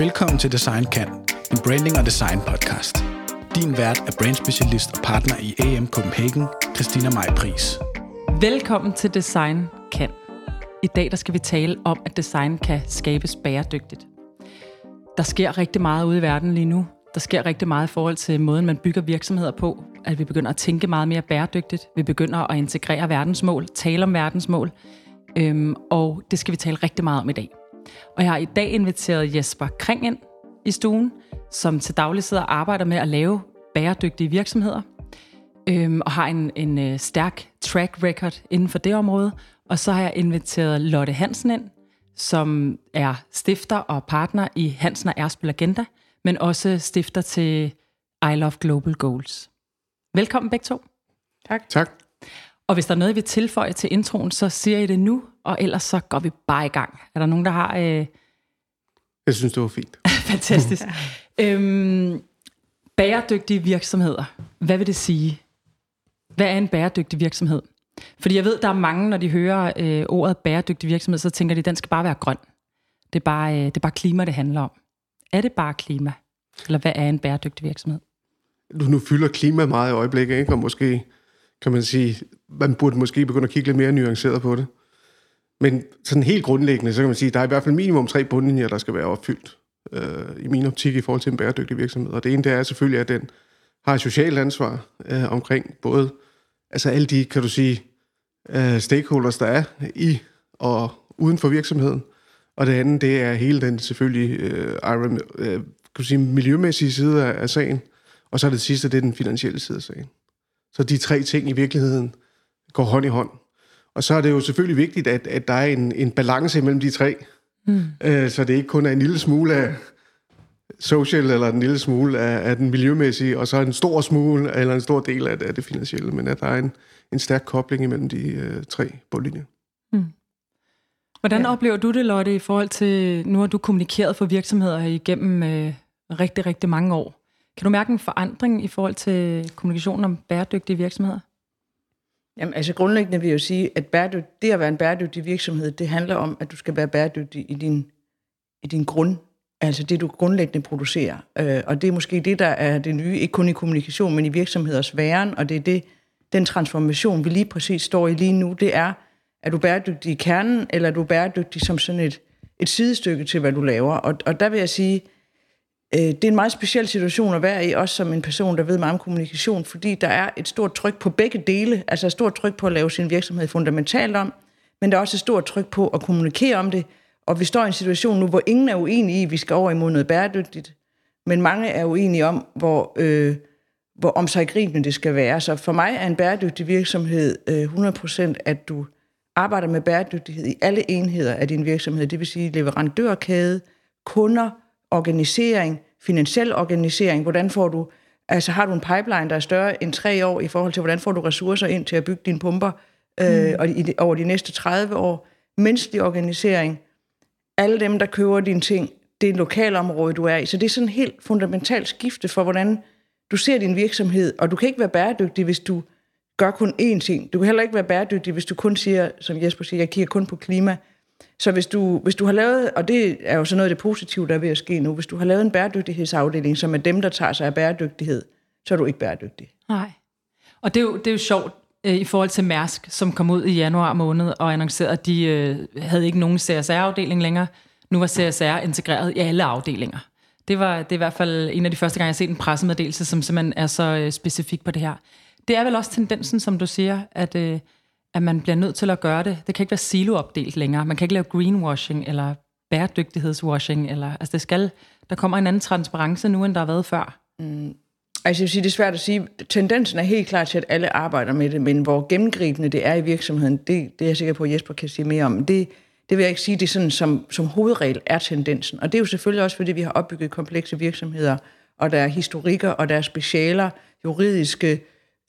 Velkommen til Design Kan, en branding og design podcast. Din vært er brandspecialist og partner i AM Copenhagen, Christina Maj Pris. Velkommen til Design Kan. I dag der skal vi tale om, at design kan skabes bæredygtigt. Der sker rigtig meget ude i verden lige nu. Der sker rigtig meget i forhold til måden, man bygger virksomheder på. At vi begynder at tænke meget mere bæredygtigt. Vi begynder at integrere verdensmål, tale om verdensmål. Øhm, og det skal vi tale rigtig meget om i dag. Og jeg har i dag inviteret Jesper Kring ind i stuen, som til daglig sidder og arbejder med at lave bæredygtige virksomheder, øhm, og har en, en øh, stærk track record inden for det område. Og så har jeg inviteret Lotte Hansen ind, som er stifter og partner i Hansen og Erspil Agenda, men også stifter til I Love Global Goals. Velkommen begge to. Tak. Tak. Og hvis der er noget, vi tilføjer til introen, så siger I det nu, og ellers så går vi bare i gang. Er der nogen, der har... Øh... Jeg synes, det var fint. Fantastisk. øhm, bæredygtige virksomheder. Hvad vil det sige? Hvad er en bæredygtig virksomhed? Fordi jeg ved, der er mange, når de hører øh, ordet bæredygtig virksomhed, så tænker de, at den skal bare være grøn. Det er bare, øh, det er bare klima, det handler om. Er det bare klima? Eller hvad er en bæredygtig virksomhed? Nu, nu fylder klima meget i øjeblikket, ikke? og måske kan man sige, man burde måske begynde at kigge lidt mere nuanceret på det. Men sådan helt grundlæggende, så kan man sige, der er i hvert fald minimum tre bundlinjer, der skal være opfyldt øh, i min optik i forhold til en bæredygtig virksomhed. Og det ene, det er selvfølgelig, at den har et socialt ansvar øh, omkring både altså alle de, kan du sige, øh, stakeholders, der er i og uden for virksomheden. Og det andet, det er hele den selvfølgelig øh, øh, kan du sige, miljømæssige side af, af sagen. Og så er det sidste, det er den finansielle side af sagen. Så de tre ting i virkeligheden går hånd i hånd. Og så er det jo selvfølgelig vigtigt, at, at der er en, en balance mellem de tre. Mm. Øh, så det ikke kun er en lille smule af social, eller en lille smule af, af den miljømæssige, og så en stor smule, eller en stor del af det, af det finansielle, men at der er en, en stærk kobling imellem de øh, tre bundlinjer. Mm. Hvordan ja. oplever du det, Lotte, i forhold til, nu har du kommunikeret for virksomheder igennem øh, rigtig, rigtig mange år. Kan du mærke en forandring i forhold til kommunikationen om bæredygtige virksomheder? Jamen, altså grundlæggende vil jeg jo sige, at bæredygt, det at være en bæredygtig virksomhed, det handler om, at du skal være bæredygtig i din, i din grund, altså det, du grundlæggende producerer. Øh, og det er måske det, der er det nye, ikke kun i kommunikation, men i virksomheders væren, og det er det, den transformation, vi lige præcis står i lige nu, det er, er du bæredygtig i kernen, eller er du bæredygtig som sådan et, et sidestykke til, hvad du laver? Og, og der vil jeg sige, Øh, det er en meget speciel situation at være i, også som en person, der ved meget om kommunikation, fordi der er et stort tryk på begge dele, altså et stort tryk på at lave sin virksomhed fundamentalt om, men der er også et stort tryk på at kommunikere om det, og vi står i en situation nu, hvor ingen er uenige i, at vi skal over imod noget bæredygtigt, men mange er uenige om, hvor, øh, hvor omsaggribende det skal være. Så for mig er en bæredygtig virksomhed øh, 100% at du arbejder med bæredygtighed i alle enheder af din virksomhed, det vil sige leverandørkæde, kunder, organisering, finansiel organisering, hvordan får du, altså har du en pipeline, der er større end tre år i forhold til, hvordan får du ressourcer ind til at bygge dine pumper øh, mm. og i, over de næste 30 år, menneskelig organisering, alle dem, der køber dine ting, det er et lokalområde, du er i. Så det er sådan en helt fundamentalt skifte for, hvordan du ser din virksomhed, og du kan ikke være bæredygtig, hvis du gør kun én ting. Du kan heller ikke være bæredygtig, hvis du kun siger, som Jesper siger, jeg kigger kun på klima. Så hvis du, hvis du har lavet, og det er jo så noget af det positive, der er ved at ske nu, hvis du har lavet en bæredygtighedsafdeling, som er dem, der tager sig af bæredygtighed, så er du ikke bæredygtig. Nej. Og det er jo, det er jo sjovt øh, i forhold til Mærsk, som kom ud i januar måned og annoncerede, at de øh, havde ikke nogen CSR-afdeling længere. Nu var CSR integreret i alle afdelinger. Det, var, det er i hvert fald en af de første gange, jeg har set en pressemeddelelse, som simpelthen er så øh, specifik på det her. Det er vel også tendensen, som du siger, at... Øh, at man bliver nødt til at gøre det. Det kan ikke være siloopdelt længere. Man kan ikke lave greenwashing eller bæredygtighedswashing. Eller, altså det skal, der kommer en anden transparence nu, end der har været før. Mm. Altså jeg vil sige, det er svært at sige. Tendensen er helt klart til, at alle arbejder med det, men hvor gennemgribende det er i virksomheden, det, det er jeg sikker på, at Jesper kan sige mere om. Det, det vil jeg ikke sige, det er sådan, som, som hovedregel er tendensen. Og det er jo selvfølgelig også, fordi vi har opbygget komplekse virksomheder, og der er historikker, og der er specialer, juridiske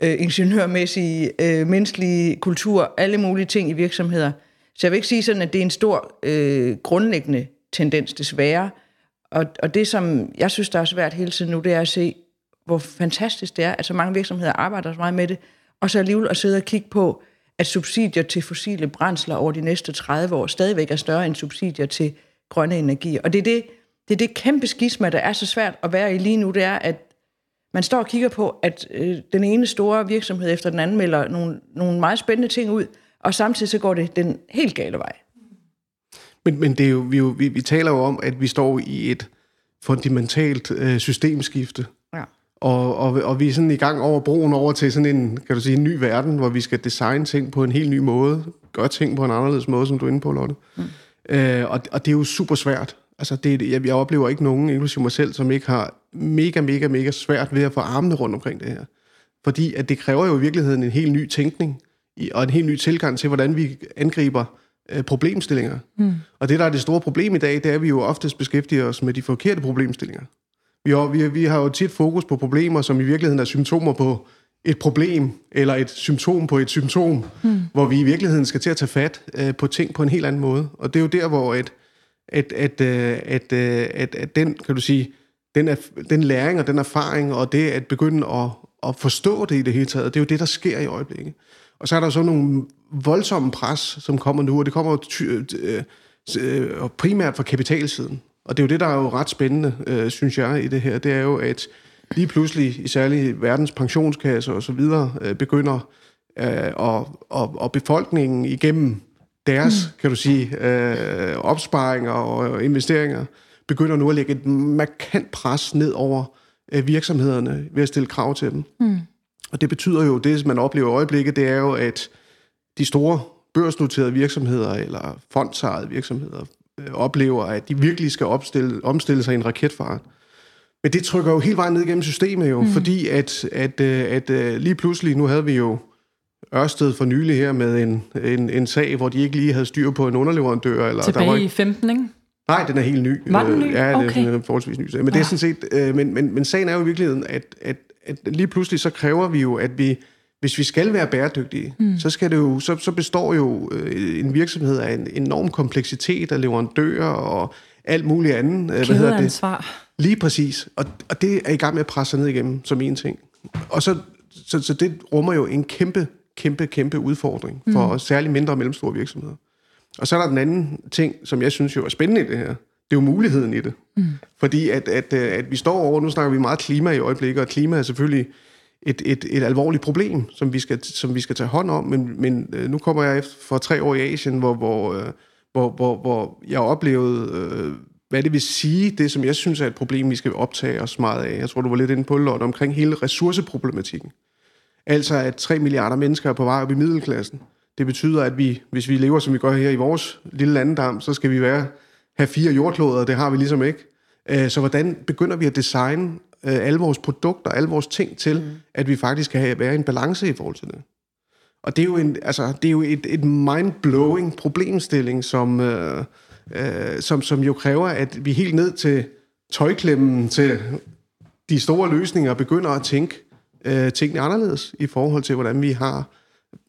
øh, ingeniørmæssige, øh, menneskelige kultur, alle mulige ting i virksomheder. Så jeg vil ikke sige sådan, at det er en stor øh, grundlæggende tendens desværre. Og, og det, som jeg synes, der er svært hele tiden nu, det er at se, hvor fantastisk det er, at så mange virksomheder arbejder så meget med det, og så alligevel at sidde og kigge på, at subsidier til fossile brændsler over de næste 30 år stadigvæk er større end subsidier til grønne energier. Og det er det, det er det kæmpe skisma, der er så svært at være i lige nu, det er, at man står og kigger på, at øh, den ene store virksomhed efter den anden melder nogle, nogle meget spændende ting ud, og samtidig så går det den helt gale vej. Men, men det er jo, vi, jo, vi, vi taler jo om, at vi står i et fundamentalt øh, systemskifte. Ja. Og, og, og vi er sådan i gang over broen over til sådan en, kan du sige, en ny verden, hvor vi skal designe ting på en helt ny måde, gøre ting på en anderledes måde, som du er inde på, Lotte. Mm. Øh, og, og det er jo super svært. Altså, det, jeg, jeg oplever ikke nogen, inklusive mig selv, som ikke har mega, mega, mega svært ved at få armene rundt omkring det her. Fordi at det kræver jo i virkeligheden en helt ny tænkning, og en helt ny tilgang til, hvordan vi angriber øh, problemstillinger. Mm. Og det, der er det store problem i dag, det er, at vi jo oftest beskæftiger os med de forkerte problemstillinger. Vi har, vi, vi har jo tit fokus på problemer, som i virkeligheden er symptomer på et problem, eller et symptom på et symptom, mm. hvor vi i virkeligheden skal til at tage fat øh, på ting på en helt anden måde. Og det er jo der, hvor et, at, at, at, øh, at, at den, kan du sige, den, er, den læring og den erfaring, og det at begynde at, at forstå det i det hele taget, det er jo det, der sker i øjeblikket. Og så er der så nogle voldsomme pres, som kommer nu, og det kommer ty, øh, øh, primært fra kapitalsiden. Og det er jo det, der er jo ret spændende, øh, synes jeg, i det her. Det er jo, at lige pludselig, i særligt verdens pensionskasser og så videre, øh, begynder øh, og, og, og befolkningen igennem deres, mm. kan du sige, øh, opsparinger og investeringer, begynder nu at lægge et markant pres ned over øh, virksomhederne ved at stille krav til dem. Mm. Og det betyder jo, det man oplever i øjeblikket, det er jo, at de store børsnoterede virksomheder eller fondsejede virksomheder øh, oplever, at de virkelig skal opstille, omstille sig i en raketfart. Men det trykker jo helt vejen ned igennem systemet jo, mm. fordi at, at, at, at øh, lige pludselig, nu havde vi jo Ørsted for nylig her med en, en, en sag, hvor de ikke lige havde styr på en underleverandør. Eller Tilbage der var i 15, ikke? Nej, den er helt ny. Var den ny? Ja, det okay. er en forholdsvis ny sag. Men, ja. det er sådan set, øh, men, men, men sagen er jo i virkeligheden, at, at, at lige pludselig så kræver vi jo, at vi, hvis vi skal være bæredygtige, mm. så, skal det jo, så, så består jo øh, en virksomhed af en enorm kompleksitet af leverandører og alt muligt andet. Øh, hvad hedder det? ansvar. Lige præcis. Og, og det er i gang med at presse ned igennem som en ting. Og så, så, så det rummer jo en kæmpe, kæmpe, kæmpe udfordring for mm. særligt mindre og mellemstore virksomheder. Og så er der den anden ting, som jeg synes jo er spændende i det her det er jo muligheden i det. Mm. Fordi at, at, øh, at vi står over, nu snakker vi meget klima i øjeblikket, og klima er selvfølgelig et, et, et alvorligt problem, som vi skal, som vi skal tage hånd om, men, men øh, nu kommer jeg efter for tre år i Asien, hvor, hvor, øh, hvor, hvor, hvor jeg oplevede, hvad det vil sige, det som jeg synes er et problem, vi skal optage os meget af. Jeg tror, du var lidt inde på det, omkring hele ressourceproblematikken. Altså, at 3 milliarder mennesker er på vej op i middelklassen. Det betyder, at vi, hvis vi lever, som vi gør her i vores lille landdam, så skal vi være have fire jordkloder, det har vi ligesom ikke. Øh, så hvordan begynder vi at designe øh, alle vores produkter, alle vores ting til, mm. at vi faktisk kan have, være i en balance i forhold til det? Og det er jo, en, altså, det er jo et, et mind-blowing problemstilling, som, øh, øh, som, som jo kræver, at vi helt ned til tøjklemmen, til de store løsninger, begynder at tænke øh, tingene anderledes i forhold til, hvordan vi har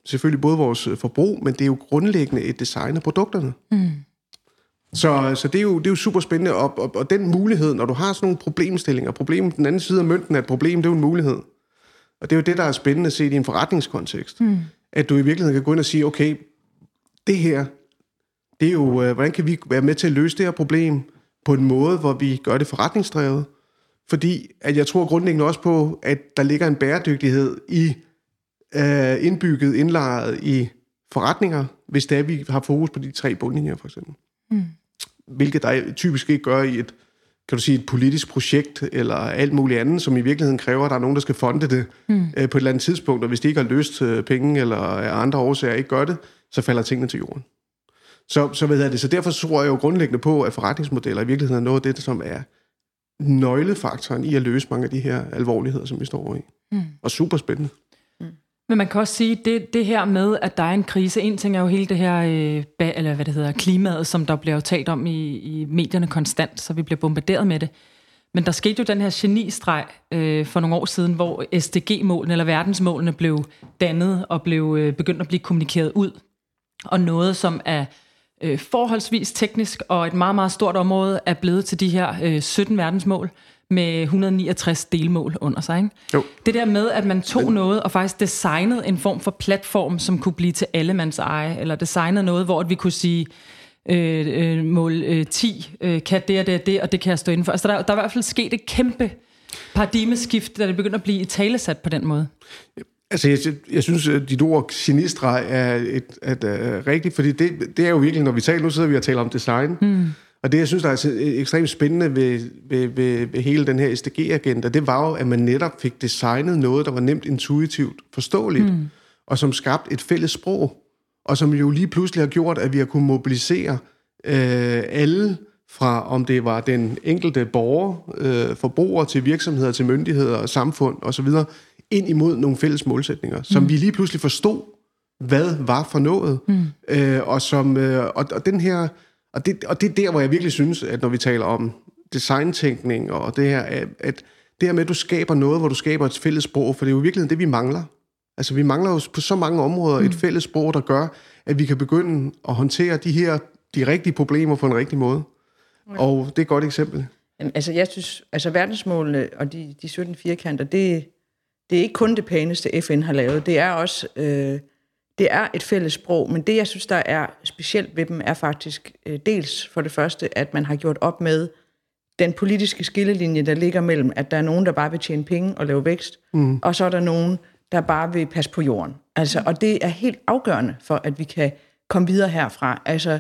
selvfølgelig både vores forbrug, men det er jo grundlæggende et design af produkterne. Mm. Så, så det, er jo, det er jo super spændende, og, og, og den mulighed, når du har sådan nogle problemstillinger, problemet den anden side af mønten er et problem, det er jo en mulighed. Og det er jo det, der er spændende at se i en forretningskontekst. Mm. At du i virkeligheden kan gå ind og sige, okay, det her, det er jo, øh, hvordan kan vi være med til at løse det her problem på en måde, hvor vi gør det forretningsdrevet? Fordi at jeg tror grundlæggende også på, at der ligger en bæredygtighed i øh, indbygget, indlejret i forretninger, hvis det er, vi har fokus på de tre bundlinjer, for eksempel. Mm hvilket der typisk ikke gør i et, kan du sige, et politisk projekt eller alt muligt andet, som i virkeligheden kræver, at der er nogen, der skal fonde det mm. øh, på et eller andet tidspunkt, og hvis de ikke har løst øh, penge eller af andre årsager ikke gør det, så falder tingene til jorden. Så, så, hvad det, så derfor tror jeg jo grundlæggende på, at forretningsmodeller i virkeligheden er noget af det, som er nøglefaktoren i at løse mange af de her alvorligheder, som vi står i. Mm. Og super spændende. Men man kan også sige, det, det her med, at der er en krise, en ting er jo hele det her, øh, eller hvad det hedder, klimaet, som der bliver talt om i, i medierne konstant, så vi bliver bombarderet med det. Men der skete jo den her genistreg øh, for nogle år siden, hvor SDG-målene, eller verdensmålene, blev dannet og blev øh, begyndt at blive kommunikeret ud. Og noget, som er øh, forholdsvis teknisk og et meget, meget stort område, er blevet til de her øh, 17 verdensmål med 169 delmål under sig. Ikke? Jo. Det der med, at man tog Men... noget og faktisk designede en form for platform, som kunne blive til allemands eje, eller designede noget, hvor vi kunne sige, øh, øh, mål øh, 10 øh, kan det og det og det, og det kan jeg stå inden for. Altså, der, der er i hvert fald sket et kæmpe paradigmeskift, da det begynder at blive i talesat på den måde. Altså, jeg, jeg synes, at dit ord genistreg er, et, et, et, rigtigt, fordi det, det er jo virkelig, når vi taler, nu sidder vi og taler om design, mm. Og det, jeg synes, der er ekstremt spændende ved, ved, ved, ved hele den her SDG-agenda, det var jo, at man netop fik designet noget, der var nemt intuitivt forståeligt, mm. og som skabte et fælles sprog, og som jo lige pludselig har gjort, at vi har kunnet mobilisere øh, alle fra om det var den enkelte borger, øh, forbruger til virksomheder, til myndigheder, samfund osv., ind imod nogle fælles målsætninger, mm. som vi lige pludselig forstod, hvad var for noget. Mm. Øh, og, som, øh, og, og, den her, og, det, og det er der, hvor jeg virkelig synes, at når vi taler om designtænkning og det her, at, det her med, at du skaber noget, hvor du skaber et fælles sprog, for det er jo virkelig det, vi mangler. Altså, vi mangler jo på så mange områder mm. et fælles sprog, der gør, at vi kan begynde at håndtere de her de rigtige problemer på en rigtig måde. Okay. Og det er et godt eksempel. Jamen, altså, jeg synes, altså verdensmålene og de, de 17 firkanter, det, det er ikke kun det pæneste, FN har lavet. Det er også øh, det er et fælles sprog, men det, jeg synes, der er specielt ved dem, er faktisk øh, dels for det første, at man har gjort op med den politiske skillelinje, der ligger mellem, at der er nogen, der bare vil tjene penge og lave vækst, mm. og så er der nogen, der bare vil passe på jorden. Altså, og det er helt afgørende for, at vi kan komme videre herfra. Altså,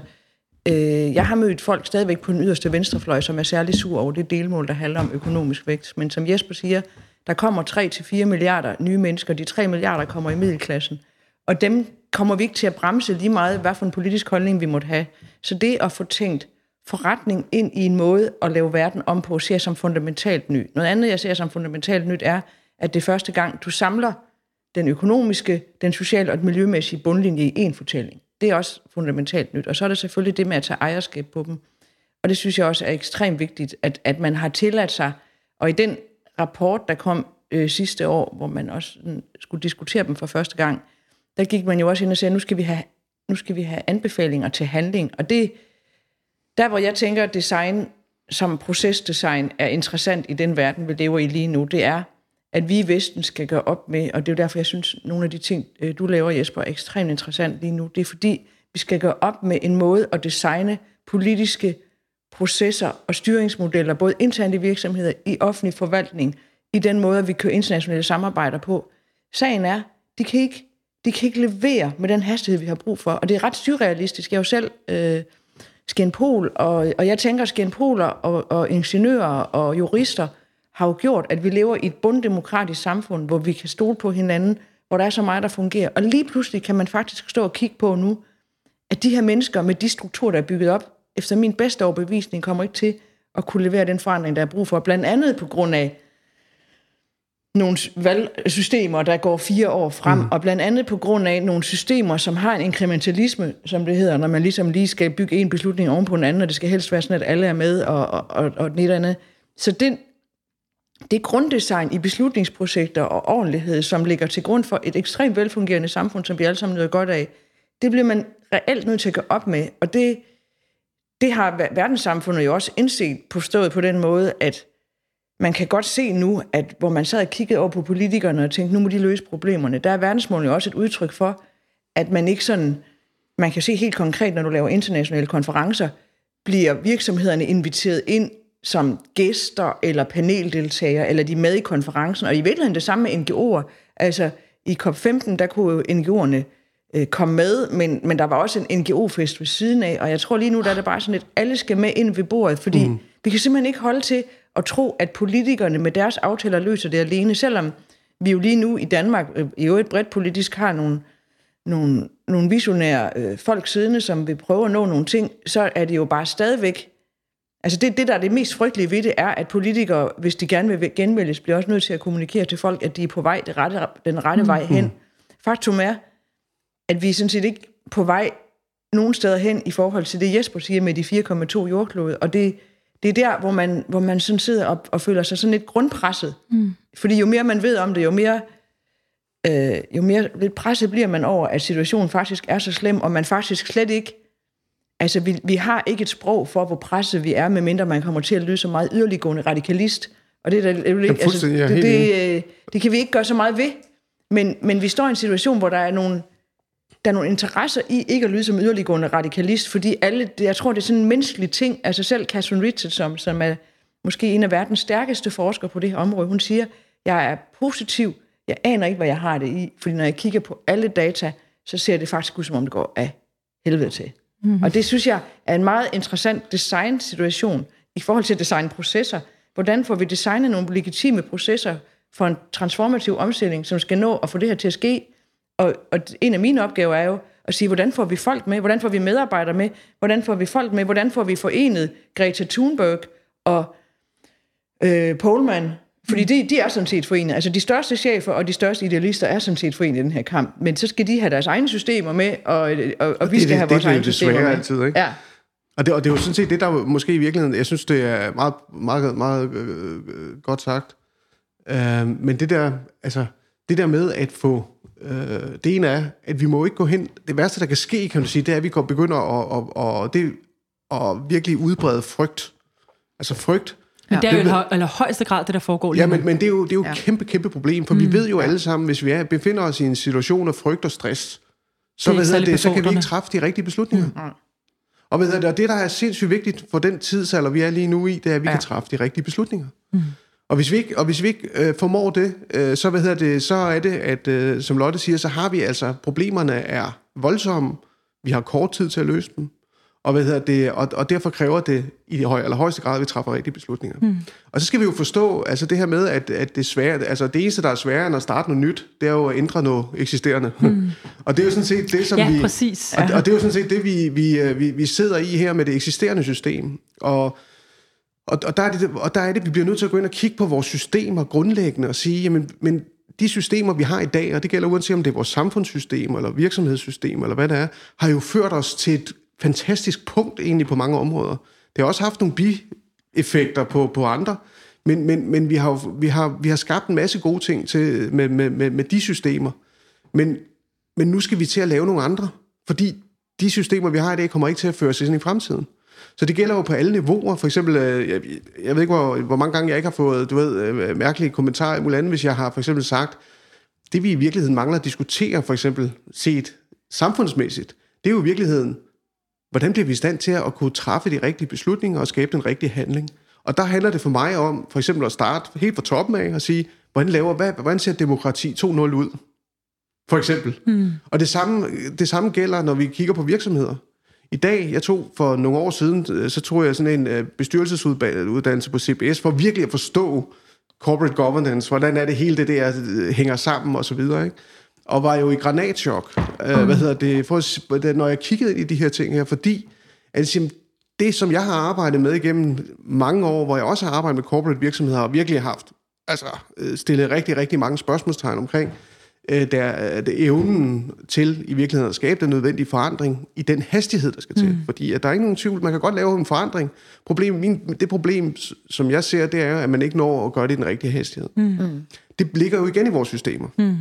øh, jeg har mødt folk stadigvæk på den yderste venstrefløj, som er særlig sur over det delmål, der handler om økonomisk vækst. Men som Jesper siger, der kommer 3-4 milliarder nye mennesker. De 3 milliarder kommer i middelklassen. Og dem kommer vi ikke til at bremse lige meget, hvad for en politisk holdning vi måtte have. Så det at få tænkt forretning ind i en måde at lave verden om på, ser jeg som fundamentalt nyt. Noget andet, jeg ser som fundamentalt nyt, er, at det er første gang, du samler den økonomiske, den sociale og den miljømæssige bundlinje i én fortælling. Det er også fundamentalt nyt. Og så er der selvfølgelig det med at tage ejerskab på dem. Og det synes jeg også er ekstremt vigtigt, at, at man har tilladt sig, og i den rapport, der kom øh, sidste år, hvor man også sådan, skulle diskutere dem for første gang, der gik man jo også ind og sagde, nu skal vi have, nu skal vi have anbefalinger til handling. Og det, der hvor jeg tænker, at design som procesdesign er interessant i den verden, vi lever i lige nu, det er, at vi i Vesten skal gøre op med, og det er jo derfor, jeg synes, nogle af de ting, øh, du laver, Jesper, er ekstremt interessant lige nu. Det er fordi, vi skal gøre op med en måde at designe politiske processer og styringsmodeller, både internt i virksomheder, i offentlig forvaltning, i den måde, vi kører internationale samarbejder på. Sagen er, de kan ikke, de kan ikke levere med den hastighed, vi har brug for, og det er ret surrealistisk. Jeg er jo selv øh, skenpol, og, og jeg tænker, skenpoler og, og ingeniører og jurister har jo gjort, at vi lever i et bunddemokratisk samfund, hvor vi kan stole på hinanden, hvor der er så meget, der fungerer. Og lige pludselig kan man faktisk stå og kigge på nu, at de her mennesker med de strukturer, der er bygget op, efter min bedste overbevisning, kommer ikke til at kunne levere den forandring, der er brug for. Blandt andet på grund af nogle valgsystemer, der går fire år frem, mm. og blandt andet på grund af nogle systemer, som har en inkrementalisme, som det hedder, når man ligesom lige skal bygge en beslutning oven på en anden, og det skal helst være sådan, at alle er med, og, og, og, og den andet. Så den, det grunddesign i beslutningsprojekter og ordentlighed, som ligger til grund for et ekstremt velfungerende samfund, som vi alle sammen nyder godt af, det bliver man reelt nødt til at gå op med, og det, det har verdenssamfundet jo også indset på stået på den måde, at man kan godt se nu, at hvor man sad og kiggede over på politikerne og tænkte, nu må de løse problemerne, der er verdensmålene jo også et udtryk for, at man ikke sådan, man kan se helt konkret, når du laver internationale konferencer, bliver virksomhederne inviteret ind som gæster eller paneldeltagere, eller de er med i konferencen, og i virkeligheden det samme med NGO'er. Altså i COP15, der kunne NGO'erne øh, komme med, men, men der var også en NGO-fest ved siden af, og jeg tror lige nu, der er det bare sådan, at alle skal med ind ved bordet, fordi mm vi kan simpelthen ikke holde til at tro, at politikerne med deres aftaler løser det alene, selvom vi jo lige nu i Danmark, øh, i øvrigt bredt politisk, har nogle, nogle, nogle visionære øh, folk siddende, som vil prøve at nå nogle ting, så er det jo bare stadigvæk Altså det, det, der er det mest frygtelige ved det, er, at politikere, hvis de gerne vil genvælges, bliver også nødt til at kommunikere til folk, at de er på vej det rette, den rette mm. vej hen. Faktum er, at vi er sådan set ikke på vej nogen steder hen i forhold til det, Jesper siger med de 4,2 jordklode. Og det, det er der, hvor man, hvor man sådan sidder og, og føler sig sådan lidt grundpresset. Mm. Fordi jo mere man ved om det, jo mere, øh, jo mere lidt presset bliver man over, at situationen faktisk er så slem, og man faktisk slet ikke... Altså, vi, vi har ikke et sprog for, hvor presset vi er, medmindre man kommer til at lyde så meget yderliggående radikalist. Og det, der, det, altså, det, det, øh, det kan vi ikke gøre så meget ved. Men, men vi står i en situation, hvor der er nogle der er nogle interesser i ikke at lyde som yderliggående radikalist, fordi alle, jeg tror, det er sådan en menneskelig ting. Altså selv Catherine Richardson, som er måske en af verdens stærkeste forskere på det her område, hun siger, jeg er positiv, jeg aner ikke, hvad jeg har det i, fordi når jeg kigger på alle data, så ser det faktisk ud, som om det går af helvede til. Mm-hmm. Og det synes jeg er en meget interessant design-situation i forhold til designprocesser. Hvordan får vi designet nogle legitime processer for en transformativ omstilling, som skal nå at få det her til at ske? Og, og en af mine opgaver er jo at sige, hvordan får vi folk med? Hvordan får vi medarbejdere med? Hvordan får vi folk med? Hvordan får vi forenet Greta Thunberg og øh, Polman fordi de, de er sådan set forenet. Altså de største chefer og de største idealister er sådan set forenet i den her kamp. Men så skal de have deres egne systemer med, og, og, og vi skal det, have vores egne systemer med. altid, ikke? Ja. Og det, og det er jo sådan set det, der måske i virkeligheden, jeg synes, det er meget, meget, meget øh, godt sagt. Øh, men det der, altså, det der med at få, øh, det ene er, at vi må ikke gå hen, det værste, der kan ske, kan du sige, det er, at vi går, begynder at, og, og det, at virkelig udbrede frygt. Altså frygt, men det er jo i eller højeste grad det, der foregår lige Ja, men, men det er jo, det er jo ja. kæmpe, kæmpe problem, for mm. vi ved jo alle sammen, hvis vi er, befinder os i en situation af frygt og stress, så, det hvad det, så kan vi ikke træffe de rigtige beslutninger. Mm. Og, hvad det, og det, der er sindssygt vigtigt for den tidsalder, vi er lige nu i, det er, at vi ja. kan træffe de rigtige beslutninger. Mm. Og hvis vi ikke, og hvis vi ikke øh, formår det, øh, så, hvad hedder det, så er det, at øh, som Lotte siger, så har vi altså, problemerne er voldsomme, vi har kort tid til at løse dem, og, hvad hedder det, og, og derfor kræver det i det høj, eller højeste grad, at vi træffer rigtige beslutninger. Mm. Og så skal vi jo forstå, altså det her med, at, at det, svære, altså det eneste, der er sværere end at starte noget nyt, det er jo at ændre noget eksisterende. Mm. og det er jo sådan set det, som ja, vi... præcis. Og, og det er jo sådan set det, vi, vi, øh, vi, vi sidder i her med det eksisterende system. Og, og, og, der er det, og der er det, vi bliver nødt til at gå ind og kigge på vores systemer grundlæggende og sige, jamen, men de systemer, vi har i dag, og det gælder uanset om det er vores samfundssystem, eller virksomhedssystem, eller hvad det er, har jo ført os til et fantastisk punkt egentlig på mange områder. Det har også haft nogle bieffekter på, på andre, men, men, men vi, har, vi, har, vi har skabt en masse gode ting til, med, med, med, med de systemer. Men, men nu skal vi til at lave nogle andre, fordi de systemer, vi har i dag, kommer ikke til at føre sig ind i fremtiden. Så det gælder jo på alle niveauer. For eksempel, øh, jeg, jeg ved ikke, hvor, hvor mange gange jeg ikke har fået, du ved, øh, mærkelige kommentarer i andet, hvis jeg har for eksempel sagt, det vi i virkeligheden mangler at diskutere, for eksempel set samfundsmæssigt, det er jo i virkeligheden, hvordan bliver vi i stand til at kunne træffe de rigtige beslutninger og skabe den rigtige handling? Og der handler det for mig om for eksempel at starte helt fra toppen af og sige, hvordan, laver, hvad, hvordan ser demokrati 2.0 ud? For eksempel. Mm. Og det samme, det samme gælder, når vi kigger på virksomheder. I dag, jeg tog for nogle år siden, øh, så tog jeg sådan en øh, bestyrelsesuddannelse på CBS, for virkelig at forstå corporate governance, hvordan er det hele det der øh, hænger sammen og så videre, ikke? og var jo i granatchok, øh, mm. hvad hedder det, for, når jeg kiggede ind i de her ting her, fordi at det, som jeg har arbejdet med igennem mange år, hvor jeg også har arbejdet med corporate virksomheder, og virkelig har haft altså, stillet rigtig, rigtig mange spørgsmålstegn omkring, øh, der, der evnen til i virkeligheden at skabe den nødvendige forandring i den hastighed, der skal til. Mm. Fordi at der er ikke nogen tvivl, man kan godt lave en forandring. Problem, min, det problem, som jeg ser, det er, at man ikke når at gøre det i den rigtige hastighed. Mm. Det ligger jo igen i vores systemer. Mm.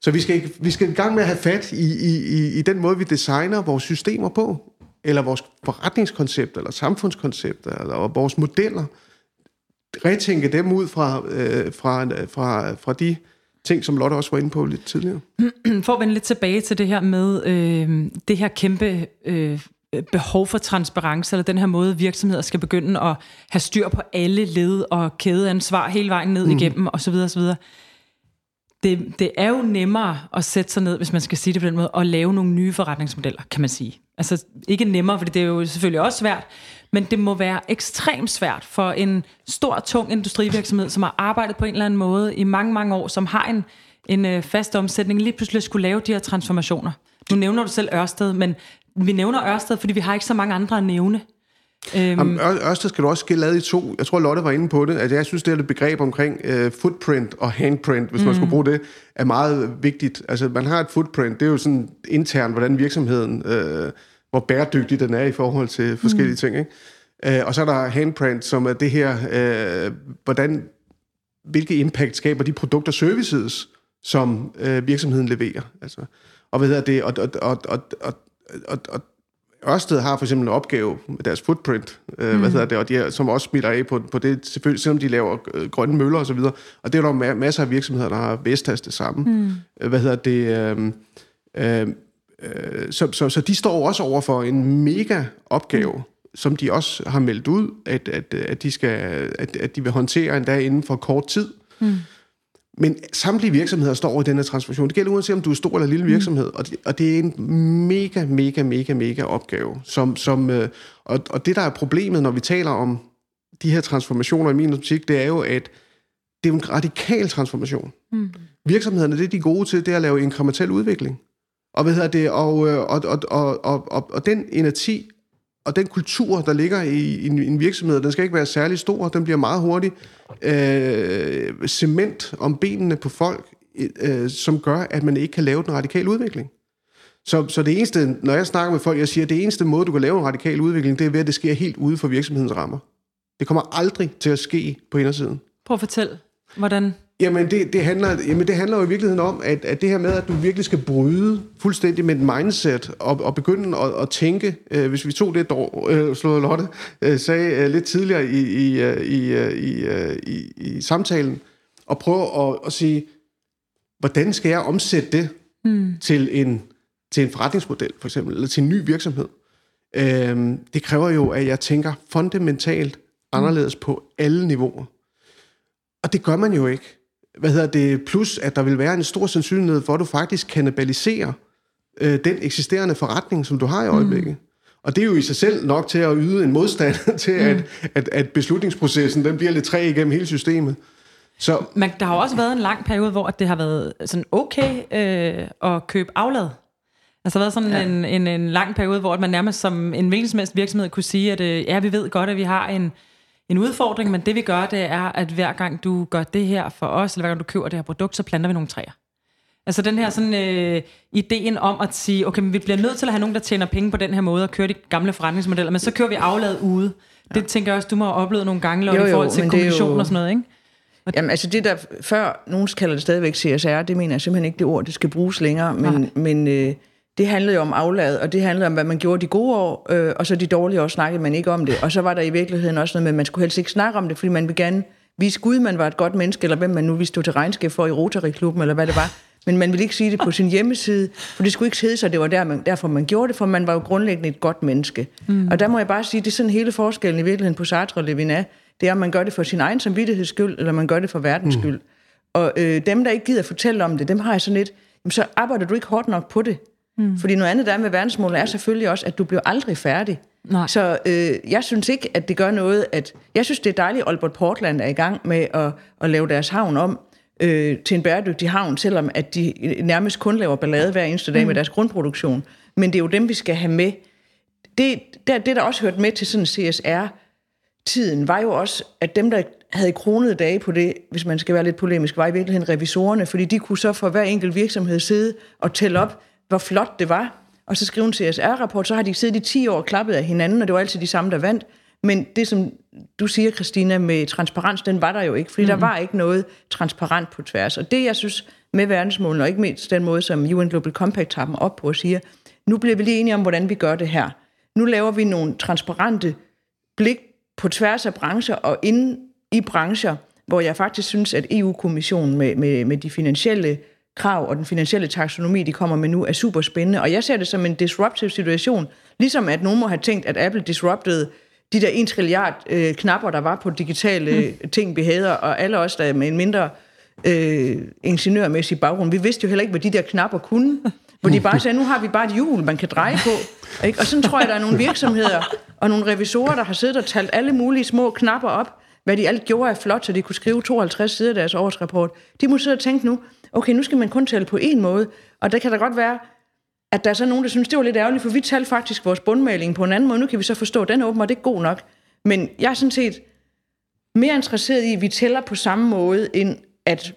Så vi skal, vi skal i gang med at have fat i, i, i, i den måde, vi designer vores systemer på, eller vores forretningskoncept, eller samfundskoncept, eller vores modeller. Retænke dem ud fra, øh, fra, fra, fra de ting, som Lotte også var inde på lidt tidligere. For at vende lidt tilbage til det her med øh, det her kæmpe øh, behov for transparens, eller den her måde, virksomheder skal begynde at have styr på alle led og kædeansvar hele vejen ned mm. igennem, osv. osv det, det er jo nemmere at sætte sig ned, hvis man skal sige det på den måde, og lave nogle nye forretningsmodeller, kan man sige. Altså ikke nemmere, for det er jo selvfølgelig også svært, men det må være ekstremt svært for en stor, tung industrivirksomhed, som har arbejdet på en eller anden måde i mange, mange år, som har en, en øh, fast omsætning, lige pludselig skulle lave de her transformationer. Nu nævner du selv Ørsted, men vi nævner Ørsted, fordi vi har ikke så mange andre at nævne. Øhm. Ørsted skal du også skille ad i to. Jeg tror, Lotte var inde på det. Altså, jeg synes, det er et begreb omkring uh, footprint og handprint, hvis mm. man skulle bruge det, er meget vigtigt. Altså, man har et footprint. Det er jo sådan internt, hvordan virksomheden, uh, hvor bæredygtig den er i forhold til forskellige mm. ting. Ikke? Uh, og så er der handprint, som er det her, uh, hvordan, hvilke impact skaber de produkter og services, som uh, virksomheden leverer. Altså, og hvad hedder det? Og, og, og, og, og, og, og Ørsted har for eksempel en opgave med deres footprint, øh, mm. hvad hedder det, og de, som også smitter af på, på det, selvfølgelig, selvom de laver øh, grønne møller og så videre. Og det er der masser af virksomheder, der har Vestas det samme. Mm. Øh, hvad hedder det? Øh, øh, øh, så, så, så de står også over for en mega opgave, som de også har meldt ud, at, at, at, de, skal, at, at de vil håndtere endda inden for kort tid. Mm. Men samtlige virksomheder står over den her transformation. Det gælder uanset om du er stor eller lille mm. virksomhed, mm. og, det, og det er en mega, mega, mega, mega opgave. Som, som, øh, og, og det, der er problemet, når vi taler om de her transformationer i min optik, det er jo, at det er en radikal transformation. Mm. Virksomhederne, det er de gode til, det er at lave inkrementel udvikling. Og, hvad hedder det, og, øh, og, og, og, og, og, og den energi og den kultur, der ligger i, i en, en virksomhed, den skal ikke være særlig stor, den bliver meget hurtigt øh, cement om benene på folk, øh, som gør, at man ikke kan lave den radikale udvikling. Så, så det eneste, når jeg snakker med folk, jeg siger, at det eneste måde, du kan lave en radikal udvikling, det er ved, at det sker helt ude for virksomhedens rammer. Det kommer aldrig til at ske på indersiden. Prøv at fortælle, hvordan... Jamen det, det, handler, jamen, det handler jo i virkeligheden om, at, at det her med, at du virkelig skal bryde fuldstændig med et mindset, og, og begynde at, at tænke, øh, hvis vi tog det, dår, øh, slået Lotte øh, sagde øh, lidt tidligere i, i, øh, i, øh, i, øh, i, i samtalen, og prøve at, at sige, hvordan skal jeg omsætte det mm. til, en, til en forretningsmodel, for eksempel, eller til en ny virksomhed? Øh, det kræver jo, at jeg tænker fundamentalt anderledes på alle niveauer. Og det gør man jo ikke. Hvad hedder det? Plus, at der vil være en stor sandsynlighed for, at du faktisk kanibaliserer øh, den eksisterende forretning, som du har i mm. øjeblikket. Mm. Og det er jo i sig selv nok til at yde en modstand til, mm. at, at, at beslutningsprocessen den bliver lidt træ igennem hele systemet. Så, Men der har jo også været en lang periode, hvor det har været sådan okay øh, at købe aflad. Altså der har været sådan ja. en, en, en lang periode, hvor man nærmest som en hvilken som helst virksomhed kunne sige, at øh, ja, vi ved godt, at vi har en en udfordring, men det vi gør, det er, at hver gang du gør det her for os, eller hver gang du køber det her produkt, så planter vi nogle træer. Altså den her sådan øh, ideen om at sige, okay, men vi bliver nødt til at have nogen, der tjener penge på den her måde, og køre de gamle forretningsmodeller, men så kører vi aflad ude. Ja. Det tænker jeg også, du må have oplevet nogle gange, Lotte, i forhold til kommunikation jo... og sådan noget, ikke? Og Jamen altså det der, før nogen kalder det stadigvæk CSR, det mener jeg simpelthen ikke det ord, det skal bruges længere, men, men øh, det handlede jo om aflad, og det handlede om, hvad man gjorde de gode år, øh, og så de dårlige år snakkede man ikke om det. Og så var der i virkeligheden også noget med, at man skulle helst ikke snakke om det, fordi man ville gerne vise Gud, man var et godt menneske, eller hvem man nu ville stå til regnskab for i Rotary-klubben, eller hvad det var. Men man ville ikke sige det på sin hjemmeside, for det skulle ikke hedde sig, det var der, man, derfor man gjorde det, for man var jo grundlæggende et godt menneske. Mm. Og der må jeg bare sige, det er sådan hele forskellen i virkeligheden på Sartre og Levinas, det er, om man gør det for sin egen samvittigheds skyld, eller man gør det for verdens mm. skyld. Og øh, dem, der ikke gider fortælle om det, dem har jeg sådan lidt, jamen, så arbejder du ikke hårdt nok på det. Mm. Fordi noget andet der er med verdensmålet er selvfølgelig også, at du bliver aldrig færdig. Nej. Så øh, jeg synes ikke, at det gør noget, at... Jeg synes, det er dejligt, at Aalborg Portland er i gang med at, at lave deres havn om øh, til en bæredygtig havn, selvom at de nærmest kun laver ballade hver eneste dag mm. med deres grundproduktion. Men det er jo dem, vi skal have med. Det, det, det der også hørt med til sådan CSR-tiden, var jo også, at dem, der havde kronede dage på det, hvis man skal være lidt polemisk, var i virkeligheden revisorerne, fordi de kunne så for hver enkelt virksomhed sidde og tælle op, hvor flot det var, og så skrive en CSR-rapport, så har de siddet i 10 år og klappet af hinanden, og det var altid de samme, der vandt. Men det, som du siger, Christina, med transparens, den var der jo ikke, fordi mm-hmm. der var ikke noget transparent på tværs. Og det, jeg synes med verdensmålene, og ikke mindst den måde, som UN Global Compact tager dem op på og siger, nu bliver vi lige enige om, hvordan vi gør det her. Nu laver vi nogle transparente blik på tværs af brancher og inden i brancher, hvor jeg faktisk synes, at EU-kommissionen med, med, med de finansielle krav og den finansielle taksonomi, de kommer med nu, er super spændende. Og jeg ser det som en disruptive situation. Ligesom at nogen må have tænkt, at Apple disruptede de der 1 trilliard øh, knapper, der var på digitale mm. ting, vi havde, og alle os, der med en mindre øh, ingeniørmæssig baggrund, vi vidste jo heller ikke, hvad de der knapper kunne. Hvor de bare sagde, nu har vi bare et hjul, man kan dreje på. Ikke? Og sådan tror jeg, der er nogle virksomheder og nogle revisorer, der har siddet og talt alle mulige små knapper op, hvad de alt gjorde er flot, så de kunne skrive 52 sider af deres årsrapport. De må sidde og tænke nu, okay, nu skal man kun tælle på én måde, og der kan da godt være, at der er så nogen, der synes, det var lidt ærgerligt, for vi talte faktisk vores bundmaling på en anden måde. Nu kan vi så forstå, at den er åbenbart ikke god nok. Men jeg er sådan set mere interesseret i, at vi tæller på samme måde, end at,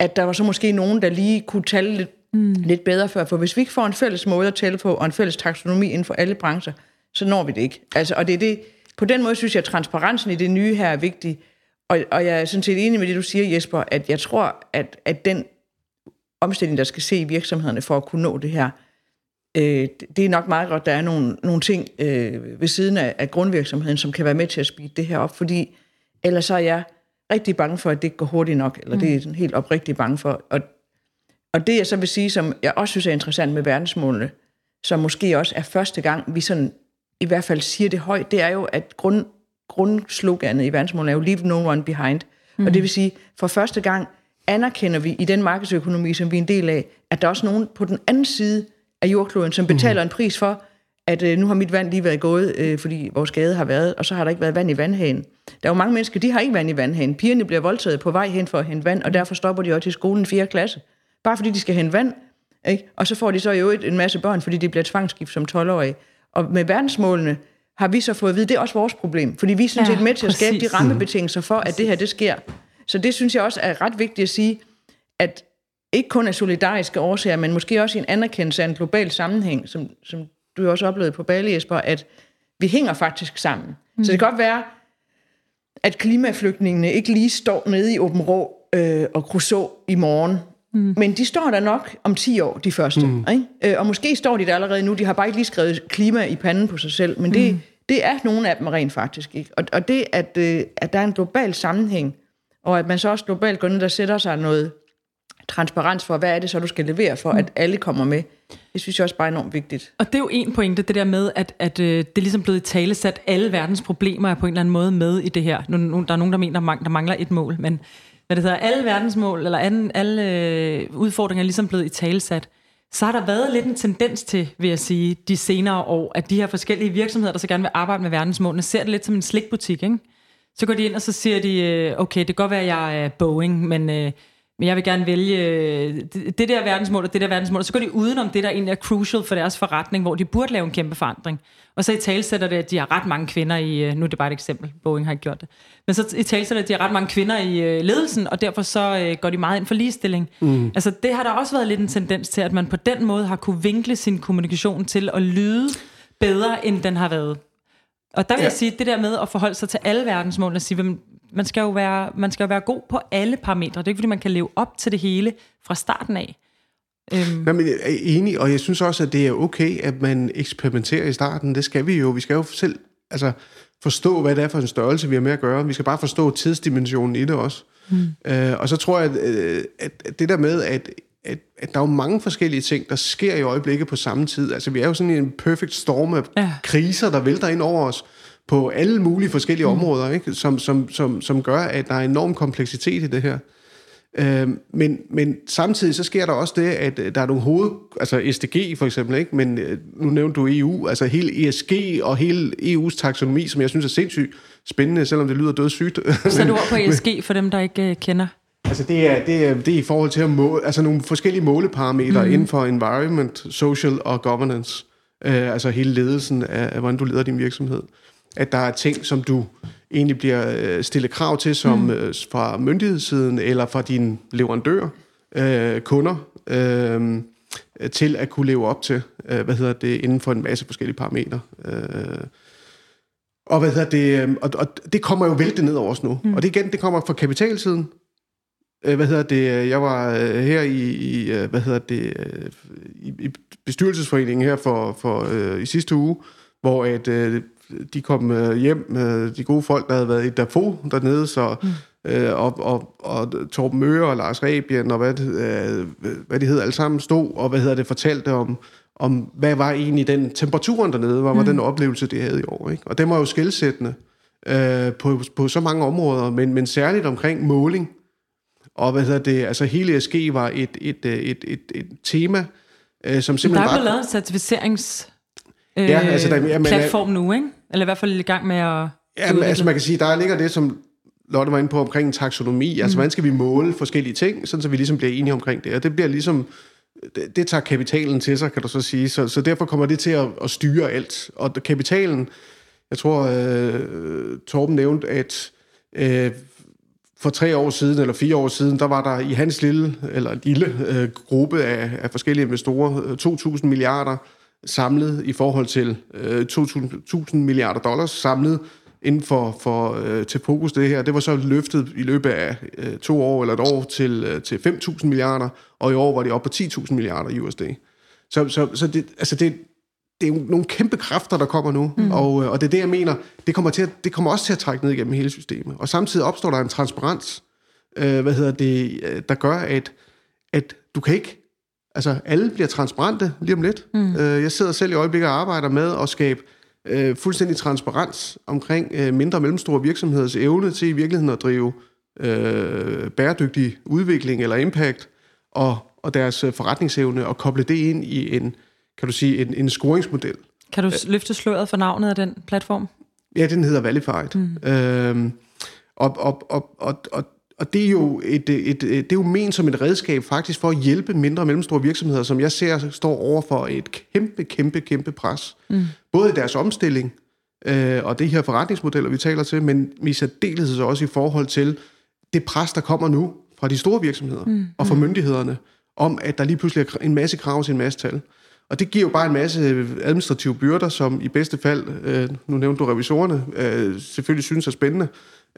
at der var så måske nogen, der lige kunne tælle lidt, mm. lidt bedre før. For hvis vi ikke får en fælles måde at tælle på, og en fælles taksonomi inden for alle brancher, så når vi det ikke. Altså, og det er det, på den måde synes jeg, at transparensen i det nye her er vigtig. Og, og jeg er sådan set enig med det, du siger, Jesper, at jeg tror, at, at den omstilling, der skal se i virksomhederne for at kunne nå det her, øh, det er nok meget godt, der er nogle, nogle ting øh, ved siden af, af grundvirksomheden, som kan være med til at speede det her op, fordi ellers så er jeg rigtig bange for, at det ikke går hurtigt nok, eller mm. det er sådan helt oprigtigt bange for. Og, og det jeg så vil sige, som jeg også synes er interessant med verdensmålene, som måske også er første gang, vi sådan i hvert fald siger det højt, det er jo, at grund, grundsloganet i verdensmålet er jo Leave no one behind. Mm. Og det vil sige, for første gang anerkender vi i den markedsøkonomi, som vi er en del af, at der er også nogen på den anden side af jordkloden, som betaler mm. en pris for, at øh, nu har mit vand lige været gået, øh, fordi vores gade har været, og så har der ikke været vand i vandhanen. Der er jo mange mennesker, de har ikke vand i vandhanen. Pigerne bliver voldtaget på vej hen for at hente vand, og derfor stopper de også til skolen i 4. klasse. Bare fordi de skal hente vand, ikke? og så får de så jo en masse børn, fordi de bliver tvangsgift som 12-årige. Og med verdensmålene har vi så fået at vide, det er også vores problem, fordi vi er sådan set med til at skabe de rammebetingelser for, at det her det sker. Så det synes jeg også er ret vigtigt at sige, at ikke kun af solidariske årsager, men måske også i en anerkendelse af en global sammenhæng, som, som du også oplevede på Bali, Jesper, at vi hænger faktisk sammen. Mm. Så det kan godt være, at klimaflygtningene ikke lige står nede i Åben Rå øh, og Crusoe i morgen, mm. men de står der nok om 10 år, de første. Mm. Ikke? Øh, og måske står de der allerede nu, de har bare ikke lige skrevet klima i panden på sig selv, men det, mm. det er nogle af dem rent faktisk. Ikke? Og, og det, at, øh, at der er en global sammenhæng, og at man så også globalt går ned og sætter sig noget transparens for, hvad er det så, du skal levere for, at alle kommer med. Det synes jeg også bare er enormt vigtigt. Og det er jo en pointe, det der med, at, at øh, det er ligesom blevet talesat, alle verdens problemer er på en eller anden måde med i det her. Nu, nu, der er nogen, der mener, der mangler et mål, men hvad det hedder, alle verdensmål, eller anden, alle øh, udfordringer er ligesom blevet i talesat. Så har der været lidt en tendens til, vil jeg sige, de senere år, at de her forskellige virksomheder, der så gerne vil arbejde med verdensmålene, ser det lidt som en slikbutik, ikke? Så går de ind, og så siger de, øh, okay, det kan godt være, at jeg er Boeing, men... Øh, men jeg vil gerne vælge øh, det der verdensmål og det der verdensmål, og så går de udenom det, der egentlig er crucial for deres forretning, hvor de burde lave en kæmpe forandring. Og så i talsætter det, at de har ret mange kvinder i, nu er det bare et eksempel, Boeing har ikke gjort det, men så i talsætter at de har ret mange kvinder i ledelsen, og derfor så går de meget ind for ligestilling. Mm. Altså det har der også været lidt en tendens til, at man på den måde har kunne vinkle sin kommunikation til at lyde bedre, end den har været. Og der vil ja. jeg sige, det der med at forholde sig til alle verdensmål, og sige, man skal jo være, man skal jo være god på alle parametre. Det er ikke, fordi man kan leve op til det hele fra starten af. Øhm. Nej, men jeg er enig, og jeg synes også, at det er okay, at man eksperimenterer i starten. Det skal vi jo. Vi skal jo selv altså, forstå, hvad det er for en størrelse, vi har med at gøre. Vi skal bare forstå tidsdimensionen i det også. Mm. Øh, og så tror jeg, at, at det der med, at, at, at der er jo mange forskellige ting, der sker i øjeblikket på samme tid. Altså, vi er jo sådan i en perfect storm af ja. kriser, der vælter ind over os på alle mulige forskellige mm. områder, ikke? Som, som, som, som gør, at der er enorm kompleksitet i det her. Øh, men, men samtidig så sker der også det, at der er nogle hoved... Altså SDG for eksempel, ikke? men øh, nu nævnte du EU, altså hele ESG og hele EU's taksonomi, som jeg synes er sindssygt spændende, selvom det lyder dødssygt. Så du på ESG for dem, der ikke uh, kender? Altså det er, det, er, det er i forhold til at måle, altså nogle forskellige måleparametre mm. inden for environment, social og governance. Uh, altså hele ledelsen af, af, hvordan du leder din virksomhed at der er ting, som du egentlig bliver øh, stillet krav til som mm. øh, fra myndighedssiden eller fra din leverandør, øh, kunder, øh, til at kunne leve op til, øh, hvad hedder det, inden for en masse forskellige parametre. Øh, og hvad hedder det, øh, og, og det kommer jo væltet ned over os nu. Mm. Og det igen, det kommer fra kapitalsiden. Øh, hvad hedder det, jeg var øh, her i, i øh, hvad hedder det, øh, i, i bestyrelsesforeningen her for, for øh, i sidste uge, hvor at øh, de kom hjem, de gode folk, der havde været i Dafo dernede, så, mm. øh, og, og, og Torben Møre og Lars Rebien, og hvad, øh, hvad de hed, alle sammen stod, og hvad hedder det, fortalte om, om hvad var egentlig den temperaturen dernede, hvad var mm. den oplevelse, de havde i år. Ikke? Og det var jo skældsættende øh, på, på så mange områder, men, men særligt omkring måling. Og hvad hedder det, altså hele ESG var et, et, et, et, et, et tema, øh, som simpelthen der er blevet lavet en certificerings øh, ja, altså der, jamen, platform nu, ikke? Eller i hvert fald i gang med at... Ja, men, altså man kan sige, der ligger det, som Lotte var inde på omkring en taksonomi. Mm. Altså, hvordan skal vi måle forskellige ting, sådan så vi ligesom bliver enige omkring det. Og det bliver ligesom... Det, det tager kapitalen til sig, kan du så sige. Så, så derfor kommer det til at, at styre alt. Og kapitalen... Jeg tror, øh, Torben nævnte, at øh, for tre år siden, eller fire år siden, der var der i hans lille, eller lille øh, gruppe af, af forskellige investorer, øh, 2.000 milliarder samlet i forhold til øh, 2.000 milliarder dollars samlet inden for, for øh, til fokus det her. Det var så løftet i løbet af øh, to år eller et år til, øh, til 5.000 milliarder, og i år var det op på 10.000 milliarder USD. Så, så, så det, altså det, det er jo nogle kæmpe kræfter, der kommer nu, mm. og, øh, og det er det, jeg mener, det kommer, til at, det kommer også til at trække ned igennem hele systemet. Og samtidig opstår der en transparens, øh, hvad hedder det, øh, der gør, at, at du kan ikke Altså, alle bliver transparente lige om lidt. Mm. Øh, jeg sidder selv i øjeblikket og arbejder med at skabe øh, fuldstændig transparens omkring øh, mindre og mellemstore virksomheders evne til i virkeligheden at drive øh, bæredygtig udvikling eller impact, og, og deres forretningsevne, og koble det ind i en, kan du sige, en, en scoringsmodel. Kan du løfte sløret for navnet af den platform? Ja, den hedder Valified. Mm. Øhm, og, og, og, og, og, og det er jo et, et, et, det er jo ment som et redskab faktisk for at hjælpe mindre og mellemstore virksomheder, som jeg ser står over for et kæmpe, kæmpe, kæmpe pres. Mm. Både i deres omstilling øh, og det her forretningsmodeller, vi taler til, men i særdeleshed også i forhold til det pres, der kommer nu fra de store virksomheder mm. og fra myndighederne, om at der lige pludselig er en masse krav til en masse tal. Og det giver jo bare en masse administrative byrder, som i bedste fald, øh, nu nævnte du revisorerne, øh, selvfølgelig synes er spændende.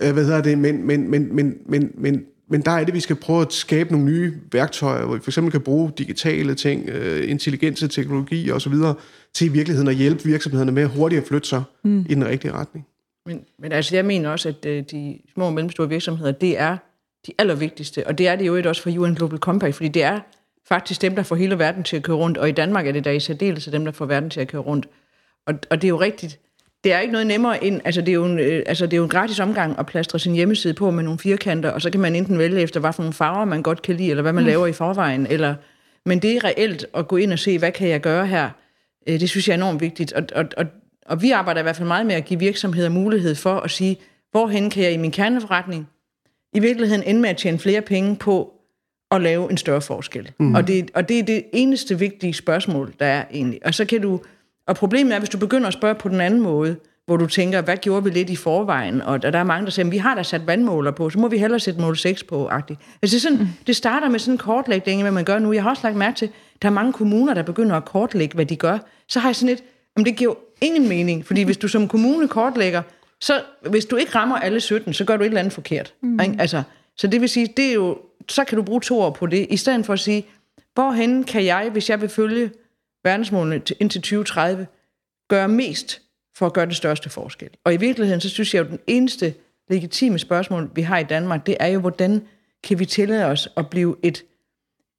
Øh, hvad hedder det? Men, men, men, men, men, men, men der er det, vi skal prøve at skabe nogle nye værktøjer, hvor vi for eksempel kan bruge digitale ting, øh, intelligente teknologi osv., til i virkeligheden at hjælpe virksomhederne med at hurtigt at flytte sig mm. i den rigtige retning. Men, men altså, jeg mener også, at øh, de små og mellemstore virksomheder, det er de allervigtigste, og det er det jo også for UN Global Compact, fordi det er faktisk dem, der får hele verden til at køre rundt, og i Danmark er det der i særdeleshed dem, der får verden til at køre rundt. Og, og det er jo rigtigt. Det er ikke noget nemmere end, altså det, er jo en, øh, altså det er jo en gratis omgang at plastre sin hjemmeside på med nogle firkanter, og så kan man enten vælge efter, hvad for nogle farver man godt kan lide, eller hvad man mm. laver i forvejen, eller, men det er reelt at gå ind og se, hvad kan jeg gøre her? Øh, det synes jeg er enormt vigtigt, og, og, og, og vi arbejder i hvert fald meget med at give virksomheder mulighed for at sige, hvorhen kan jeg i min kerneforretning i virkeligheden ende med at tjene flere penge på at lave en større forskel. Mm. Og, det, og det er det eneste vigtige spørgsmål, der er egentlig. Og så kan du, og problemet er, hvis du begynder at spørge på den anden måde, hvor du tænker, hvad gjorde vi lidt i forvejen? Og der, der er mange, der siger, vi har da sat vandmåler på, så må vi hellere sætte mål 6 på. -agtigt. Altså det, er sådan, mm. det starter med sådan en kortlægning, hvad man gør nu. Jeg har også lagt mærke til, der er mange kommuner, der begynder at kortlægge, hvad de gør. Så har jeg sådan et, jamen det giver ingen mening, fordi hvis du som kommune kortlægger, så hvis du ikke rammer alle 17, så gør du et eller andet forkert. Mm. Ikke? Altså, så det vil sige, det er jo så kan du bruge to år på det, i stedet for at sige, hvorhen kan jeg, hvis jeg vil følge verdensmålene indtil 2030, gøre mest for at gøre det største forskel. Og i virkeligheden, så synes jeg jo, den eneste legitime spørgsmål, vi har i Danmark, det er jo, hvordan kan vi tillade os at blive et,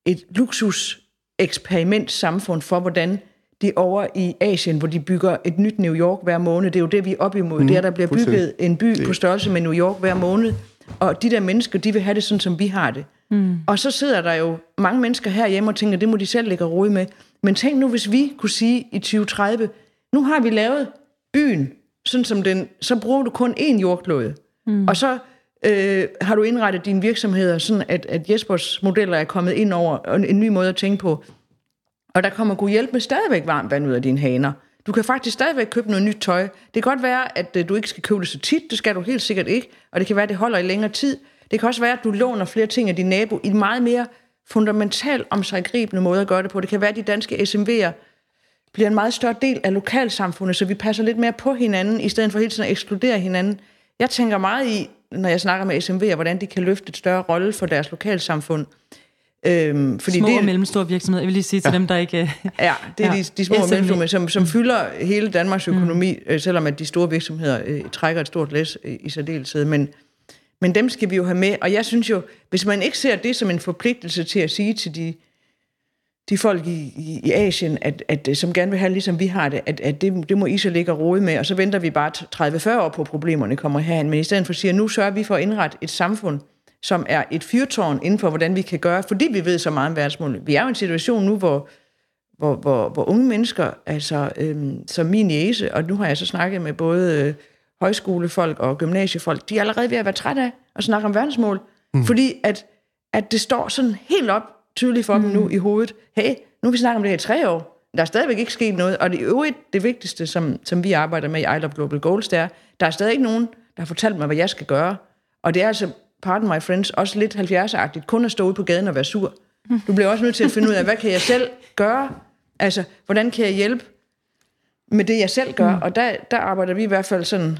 et luksus eksperimentsamfund for, hvordan de over i Asien, hvor de bygger et nyt New York hver måned. Det er jo det, vi er op imod. Mm, det er, der bliver bygget en by på størrelse med New York hver måned. Og de der mennesker, de vil have det sådan, som vi har det. Mm. Og så sidder der jo mange mennesker herhjemme og tænker, det må de selv lægge råd med. Men tænk nu, hvis vi kunne sige i 2030, nu har vi lavet byen, sådan som den, så bruger du kun én jordklode. Mm. Og så øh, har du indrettet dine virksomheder sådan, at, at Jespers modeller er kommet ind over en ny måde at tænke på. Og der kommer god hjælp med stadigvæk varmt vand ud af dine haner. Du kan faktisk stadigvæk købe noget nyt tøj. Det kan godt være, at øh, du ikke skal købe det så tit. Det skal du helt sikkert ikke. Og det kan være, at det holder i længere tid. Det kan også være, at du låner flere ting af din nabo i en meget mere fundamental omsaggribende måde at gøre det på. Det kan være, at de danske SMV'er bliver en meget større del af lokalsamfundet, så vi passer lidt mere på hinanden, i stedet for hele tiden at ekskludere hinanden. Jeg tænker meget i, når jeg snakker med SMV'er, hvordan de kan løfte et større rolle for deres lokalsamfund. Øhm, fordi små det, og mellemstore virksomheder, jeg vil lige sige til ja. dem, der ikke... ja, det er ja. de, de små og mellemstore, som, som mm. fylder hele Danmarks økonomi, mm. øh, selvom at de store virksomheder øh, trækker et stort læs øh, i særdeleshed. Men, men dem skal vi jo have med, og jeg synes jo, hvis man ikke ser det som en forpligtelse til at sige til de, de folk i, i, i Asien, at, at, øh, som gerne vil have, ligesom vi har det, at, at det, det må I så ligge og rode med, og så venter vi bare 30-40 år på, at problemerne kommer herhen. Men i stedet for at sige, at nu sørger vi for at indrette et samfund, som er et fyrtårn inden for, hvordan vi kan gøre, fordi vi ved så meget om verdensmålene. Vi er jo i en situation nu, hvor, hvor, hvor, hvor unge mennesker, altså øhm, som min jæse, og nu har jeg så snakket med både øh, højskolefolk og gymnasiefolk, de er allerede ved at være trætte af at snakke om verdensmål. Mm. Fordi at, at det står sådan helt op tydeligt for mm. dem nu i hovedet. Hey, nu har vi snakket om det her i tre år. Der er stadigvæk ikke sket noget. Og det øvrigt, det vigtigste, som, som vi arbejder med i I Love Global Goals, det er, der er stadig ikke nogen, der har fortalt mig, hvad jeg skal gøre. Og det er altså, pardon my friends, også lidt 70'er-agtigt, kun at stå ude på gaden og være sur. Du bliver også nødt til at finde ud af, hvad kan jeg selv gøre? Altså, hvordan kan jeg hjælpe med det, jeg selv gør? Mm. Og der, der arbejder vi i hvert fald sådan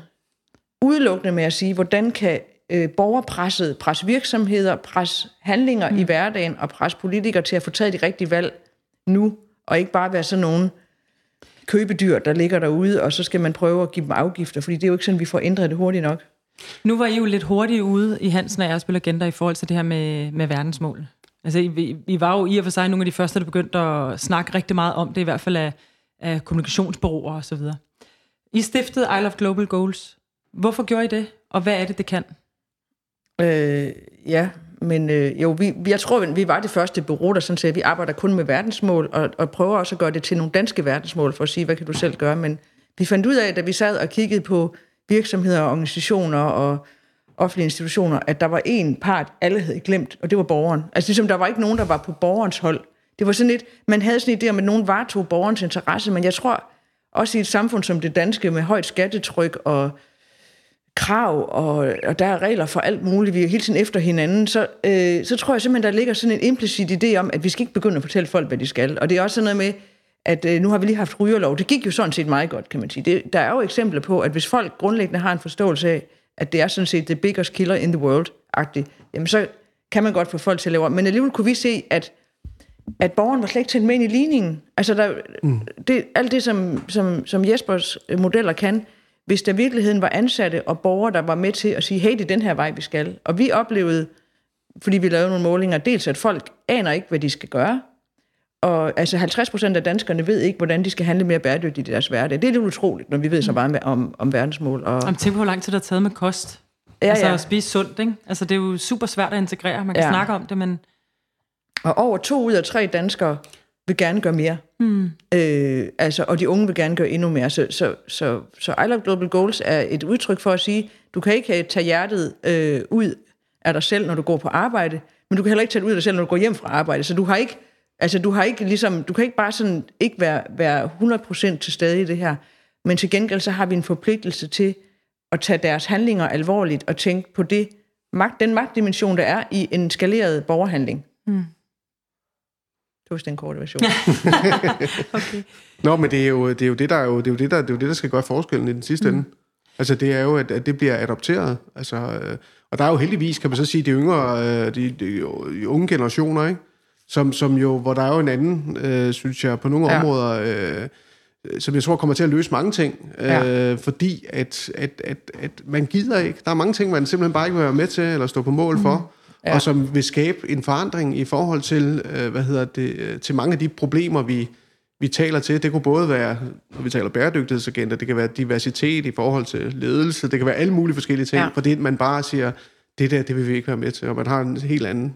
udelukkende med at sige, hvordan kan øh, borgerpresset presse virksomheder, presse handlinger mm. i hverdagen og presse politikere til at få taget de rigtige valg nu, og ikke bare være sådan nogle købedyr, der ligger derude, og så skal man prøve at give dem afgifter, fordi det er jo ikke sådan, vi får ændret det hurtigt nok. Nu var I jo lidt hurtigt ude i Hansen og Ersbøl Agenda i forhold til det her med, med verdensmål. Altså, vi, vi var jo i og for sig nogle af de første, der begyndte at snakke rigtig meget om det, i hvert fald af, af kommunikationsbureauer og så videre. I stiftede I Love Global Goals. Hvorfor gjorde I det, og hvad er det, det kan? Øh, ja, men øh, jo, vi, jeg tror, vi var det første bureau, der sådan siger, at vi arbejder kun med verdensmål, og, og prøver også at gøre det til nogle danske verdensmål, for at sige, hvad kan du selv gøre, men vi fandt ud af, da vi sad og kiggede på virksomheder, organisationer og offentlige institutioner, at der var en part, alle havde glemt, og det var borgeren. Altså ligesom der var ikke nogen, der var på borgerens hold. Det var sådan lidt, man havde sådan en idé om, at nogen varetog borgerens interesse, men jeg tror også i et samfund som det danske, med højt skattetryk og krav, og, og der er regler for alt muligt, vi er hele tiden efter hinanden, så, øh, så tror jeg simpelthen, der ligger sådan en implicit idé om, at vi skal ikke begynde at fortælle folk, hvad de skal. Og det er også sådan noget med, at øh, nu har vi lige haft rygerlov. Det gik jo sådan set meget godt, kan man sige. Det, der er jo eksempler på, at hvis folk grundlæggende har en forståelse af, at det er sådan set the biggest killer in the world-agtigt, jamen så kan man godt få folk til at lave om. Men alligevel kunne vi se, at, at borgeren var slet ikke tændt med ind i ligningen. Altså, der, mm. det, alt det, som, som, som Jespers modeller kan, hvis der virkeligheden var ansatte og borgere, der var med til at sige, hey, det er den her vej, vi skal. Og vi oplevede, fordi vi lavede nogle målinger, dels at folk aner ikke, hvad de skal gøre, og altså 50 procent af danskerne ved ikke, hvordan de skal handle mere bæredygtigt i deres hverdag. Det er lidt utroligt, når vi ved så meget med, om, om verdensmål. Og... Om tænk på, hvor lang tid der er taget med kost. Ja, altså ja. at spise sundt, ikke? Altså det er jo super svært at integrere. Man kan ja. snakke om det, men... Og over to ud af tre danskere vil gerne gøre mere. Mm. Øh, altså, og de unge vil gerne gøre endnu mere. Så, så, så, så I Love Global Goals er et udtryk for at sige, du kan ikke tage hjertet øh, ud af dig selv, når du går på arbejde, men du kan heller ikke tage det ud af dig selv, når du går hjem fra arbejde. Så du har ikke Altså, du har ikke ligesom, du kan ikke bare sådan ikke være, være 100% til stede i det her, men til gengæld så har vi en forpligtelse til at tage deres handlinger alvorligt og tænke på det, magt, den magtdimension, der er i en skaleret borgerhandling. Mm. Det var den korte version. okay. Nå, men det er jo det, er jo det der er jo, det er jo det der, det er jo det, der skal gøre forskellen i den sidste mm. ende. Altså, det er jo, at, at det bliver adopteret. Altså, øh, og der er jo heldigvis, kan man så sige, de yngre, øh, de, de, de unge generationer, ikke? som, som jo, hvor der er jo en anden, øh, synes jeg, på nogle ja. områder, øh, som jeg tror kommer til at løse mange ting, øh, ja. fordi at, at, at, at man gider ikke. Der er mange ting, man simpelthen bare ikke vil være med til, eller stå på mål mm. for, ja. og som vil skabe en forandring i forhold til, øh, hvad hedder det, øh, til mange af de problemer, vi, vi taler til. Det kunne både være, når vi taler bæredygtighedsagenda, det kan være diversitet i forhold til ledelse, det kan være alle mulige forskellige ting, ja. fordi man bare siger, det der, det vil vi ikke være med til, og man har en helt anden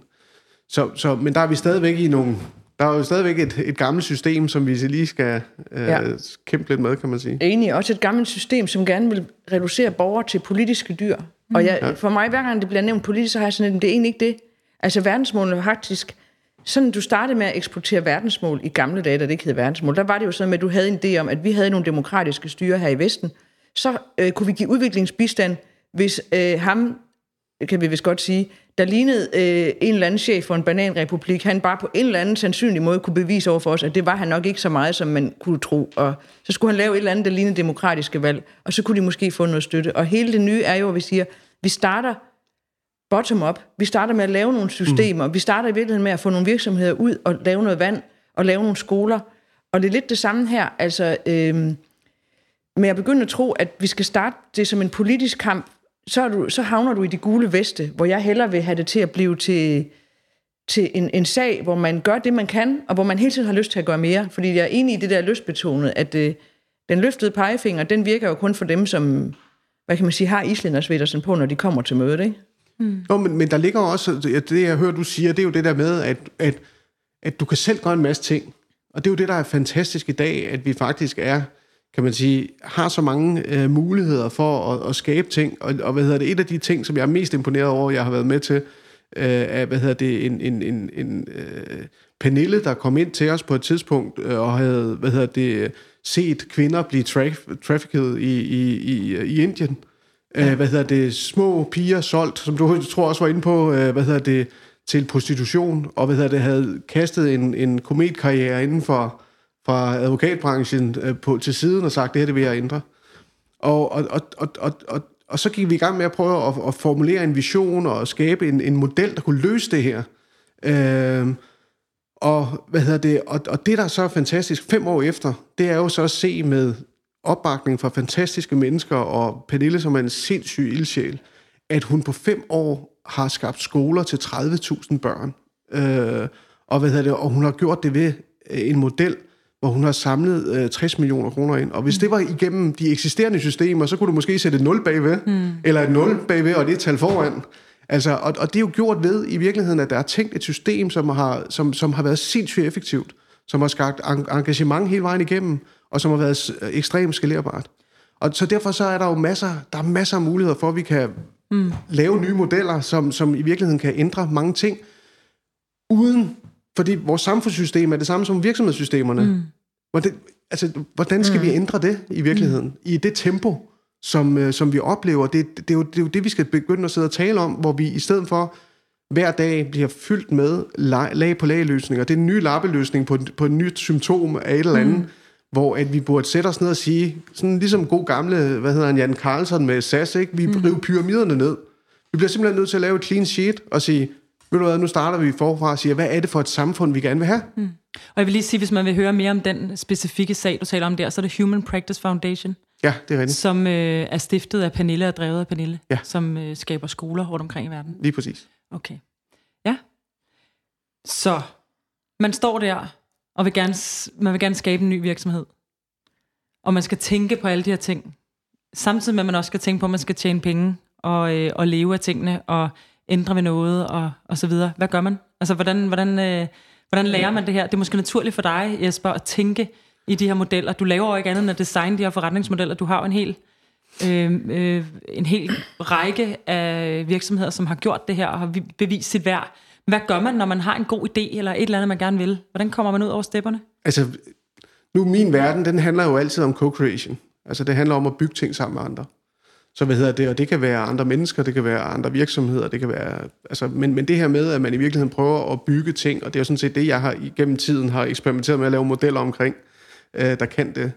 så, så, men der er vi stadigvæk i nogle... Der er jo stadigvæk et, et gammelt system, som vi lige skal øh, ja. kæmpe lidt med, kan man sige. Enig. Også et gammelt system, som gerne vil reducere borgere til politiske dyr. Mm. Og jeg, ja. for mig, hver gang det bliver nævnt politisk, så har jeg sådan, at det er egentlig ikke det. Altså verdensmålene var faktisk... Sådan, du startede med at eksportere verdensmål i gamle dage, da det ikke hed verdensmål. Der var det jo sådan, at du havde en idé om, at vi havde nogle demokratiske styre her i Vesten. Så øh, kunne vi give udviklingsbistand, hvis øh, ham, kan vi vist godt sige, der lignede øh, en eller anden chef for en bananrepublik, han bare på en eller anden sandsynlig måde kunne bevise over for os, at det var han nok ikke så meget, som man kunne tro. Og så skulle han lave et eller andet, der lignede demokratiske valg, og så kunne de måske få noget støtte. Og hele det nye er jo, at vi siger, vi starter bottom-up. Vi starter med at lave nogle systemer. Mm. Vi starter i virkeligheden med at få nogle virksomheder ud og lave noget vand og lave nogle skoler. Og det er lidt det samme her. Altså, øh, men jeg begynder at tro, at vi skal starte det som en politisk kamp, så, er du, så havner du i de gule veste, hvor jeg hellere vil have det til at blive til, til en, en sag, hvor man gør det, man kan, og hvor man hele tiden har lyst til at gøre mere. Fordi jeg er enig i det der lystbetonede, at øh, den løftede pegefinger, den virker jo kun for dem, som, hvad kan man sige, har islændersvættersen på, når de kommer til mødet, ikke? Mm. Nå, men, men der ligger også, det jeg hører, du siger, det er jo det der med, at, at, at du kan selv gøre en masse ting. Og det er jo det, der er fantastisk i dag, at vi faktisk er kan man sige, har så mange øh, muligheder for at, at skabe ting. Og, og hvad hedder det, et af de ting, som jeg er mest imponeret over, jeg har været med til, øh, er, hvad hedder det, en, en, en, en øh, Pernille, der kom ind til os på et tidspunkt, øh, og havde, hvad hedder det, set kvinder blive traf- trafficked i, i, i, i Indien. Ja. Øh, hvad hedder det, små piger solgt, som du tror også var inde på, øh, hvad hedder det, til prostitution, og hvad hedder det, havde kastet en, en kometkarriere inden for fra advokatbranchen øh, på, til siden og sagt, det her det vil jeg ændre. Og, og, og, og, og, og, og så gik vi i gang med at prøve at, at formulere en vision og skabe en, en model, der kunne løse det her. Øh, og, hvad hedder det, og, og det, der er så fantastisk fem år efter, det er jo så at se med opbakning fra fantastiske mennesker, og Pernille, som er en sindssyg ildsjæl, at hun på fem år har skabt skoler til 30.000 børn Øh, og, hvad hedder det, og hun har gjort det ved en model, hvor hun har samlet øh, 60 millioner kroner ind. Og hvis mm. det var igennem de eksisterende systemer, så kunne du måske sætte et 0 bagved, mm. eller et 0 bagved, og det er et tal foran. Altså, og, og det er jo gjort ved i virkeligheden, at der er tænkt et system, som har, som, som har været sindssygt effektivt, som har skabt engagement hele vejen igennem, og som har været ekstremt skalerbart. Og så derfor så er der jo masser, der er masser af muligheder for, at vi kan mm. lave nye modeller, som, som i virkeligheden kan ændre mange ting, uden, fordi vores samfundssystem er det samme som virksomhedssystemerne. Mm. Hvordan, altså, hvordan skal mm. vi ændre det i virkeligheden? Mm. I det tempo, som, øh, som vi oplever. Det, det, er jo, det er jo det, vi skal begynde at sidde og tale om, hvor vi i stedet for hver dag bliver fyldt med lag, lag på lag løsninger. Det er en ny lappeløsning på, på et nyt symptom af et eller andet, mm. hvor at vi burde sætte os ned og sige, sådan ligesom god gamle, hvad hedder han, Jan Carlson med SAS, ikke? vi mm. river pyramiderne ned. Vi bliver simpelthen nødt til at lave et clean sheet og sige, ved du hvad, nu starter vi forfra og siger, hvad er det for et samfund, vi gerne vil have? Mm. Og jeg vil lige sige, hvis man vil høre mere om den specifikke sag, du taler om der, så er det Human Practice Foundation. Ja, det er rigtigt. Som øh, er stiftet af Pernille og drevet af Pernille, ja. som øh, skaber skoler rundt omkring i verden. Lige præcis. Okay. Ja. Så man står der og vil gerne, man vil gerne skabe en ny virksomhed. Og man skal tænke på alle de her ting. Samtidig med, at man også skal tænke på, at man skal tjene penge og, øh, og leve af tingene og ændre ved noget og, og så videre. Hvad gør man? Altså, hvordan, hvordan, øh, hvordan lærer man det her? Det er måske naturligt for dig, Jesper, at tænke i de her modeller. Du laver jo ikke andet end at designe de her forretningsmodeller. Du har jo en hel, øh, øh, en hel række af virksomheder, som har gjort det her og har bevist sit værd. Hvad gør man, når man har en god idé eller et eller andet, man gerne vil? Hvordan kommer man ud over stepperne? Altså, nu min verden, den handler jo altid om co-creation. Altså, det handler om at bygge ting sammen med andre. Så hvad hedder det? Og det kan være andre mennesker, det kan være andre virksomheder, det kan være... Altså, men, men det her med, at man i virkeligheden prøver at bygge ting, og det er jo sådan set det, jeg har igennem tiden har eksperimenteret med at lave modeller omkring, øh, der kan det.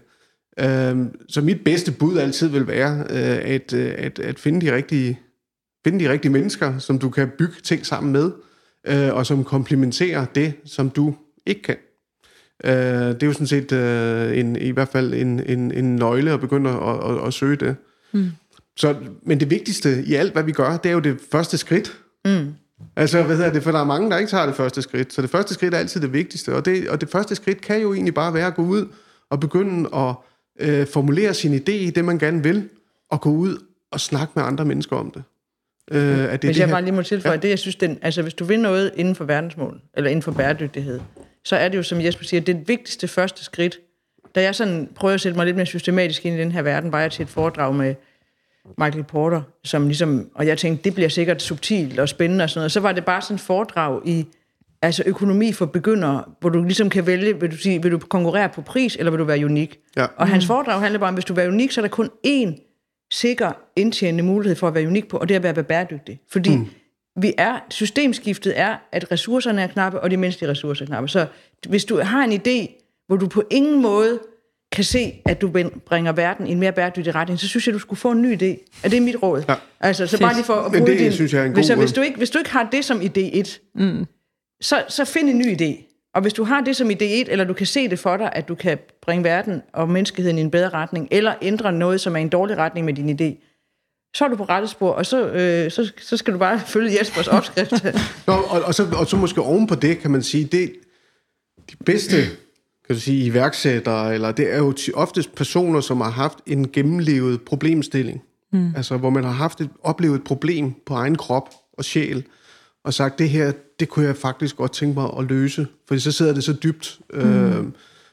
Øh, så mit bedste bud altid vil være øh, at, øh, at, at finde de rigtige finde de rigtige mennesker, som du kan bygge ting sammen med, øh, og som komplementerer det, som du ikke kan. Øh, det er jo sådan set øh, en, i hvert fald en, en, en nøgle at begynde at, at, at søge det. Mm. Så, men det vigtigste i alt, hvad vi gør, det er jo det første skridt. Mm. Altså, hvad hedder det, for der er mange, der ikke tager det første skridt. Så det første skridt er altid det vigtigste. Og det, og det første skridt kan jo egentlig bare være at gå ud og begynde at øh, formulere sin idé i det, man gerne vil, og gå ud og snakke med andre mennesker om det. Øh, at det hvis det jeg her... bare lige må tilføje, ja. det jeg synes, den, altså hvis du vil noget inden for verdensmål, eller inden for bæredygtighed, så er det jo, som Jesper siger, det vigtigste første skridt. Da jeg sådan prøver at sætte mig lidt mere systematisk ind i den her verden, var jeg til et foredrag med Michael Porter, som ligesom, og jeg tænkte, det bliver sikkert subtilt og spændende og sådan noget. Så var det bare sådan et foredrag i altså økonomi for begyndere, hvor du ligesom kan vælge, vil du, sige, vil du konkurrere på pris, eller vil du være unik? Ja. Og hans foredrag handler bare om, hvis du vil være unik, så er der kun én sikker indtjenende mulighed for at være unik på, og det er at være bæredygtig. Fordi mm. vi er, systemskiftet er, at ressourcerne er knappe, og de menneskelige ressourcer er knappe. Så hvis du har en idé, hvor du på ingen måde kan se, at du bringer verden i en mere bæredygtig retning, så synes jeg, du skulle få en ny idé. Er det mit råd? Ja. Altså, så bare lige for at bruge det, din, synes jeg er en god hvis, hvis, du ikke, hvis du ikke har det som idé 1, mm. så, så find en ny idé. Og hvis du har det som idé 1, eller du kan se det for dig, at du kan bringe verden og menneskeheden i en bedre retning, eller ændre noget, som er en dårlig retning med din idé, så er du på rette spor, og så, øh, så, så skal du bare følge Jespers opskrift. Nå, og, og, så, og så måske oven på det, kan man sige, det de bedste kan du sige, iværksættere, eller det er jo oftest personer, som har haft en gennemlevet problemstilling. Mm. Altså, hvor man har haft et, oplevet et problem på egen krop og sjæl, og sagt, det her, det kunne jeg faktisk godt tænke mig at løse, for så sidder det så dybt. Mm. Øh,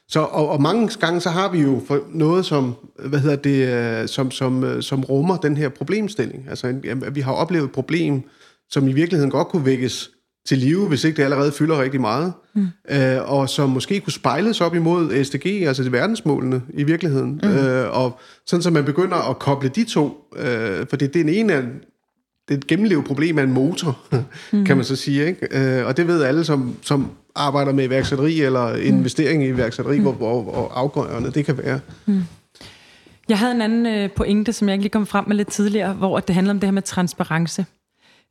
så, og, og mange gange så har vi jo noget, som, hvad hedder det, øh, som, som, øh, som rummer den her problemstilling. Altså, vi har oplevet et problem, som i virkeligheden godt kunne vækkes til live, hvis ikke det allerede fylder rigtig meget, mm. øh, og som måske kunne spejles op imod SDG, altså de verdensmålene i virkeligheden, mm. øh, og sådan så man begynder at koble de to, øh, for det, det er en ene af, det er et gennemlevet problem af en motor, mm. kan man så sige, ikke? Øh, og det ved alle, som, som arbejder med iværksætteri eller investering i iværksætteri, mm. hvor, hvor, hvor afgørende det kan være. Mm. Jeg havde en anden øh, pointe, som jeg ikke lige kom frem med lidt tidligere, hvor det handler om det her med transparence.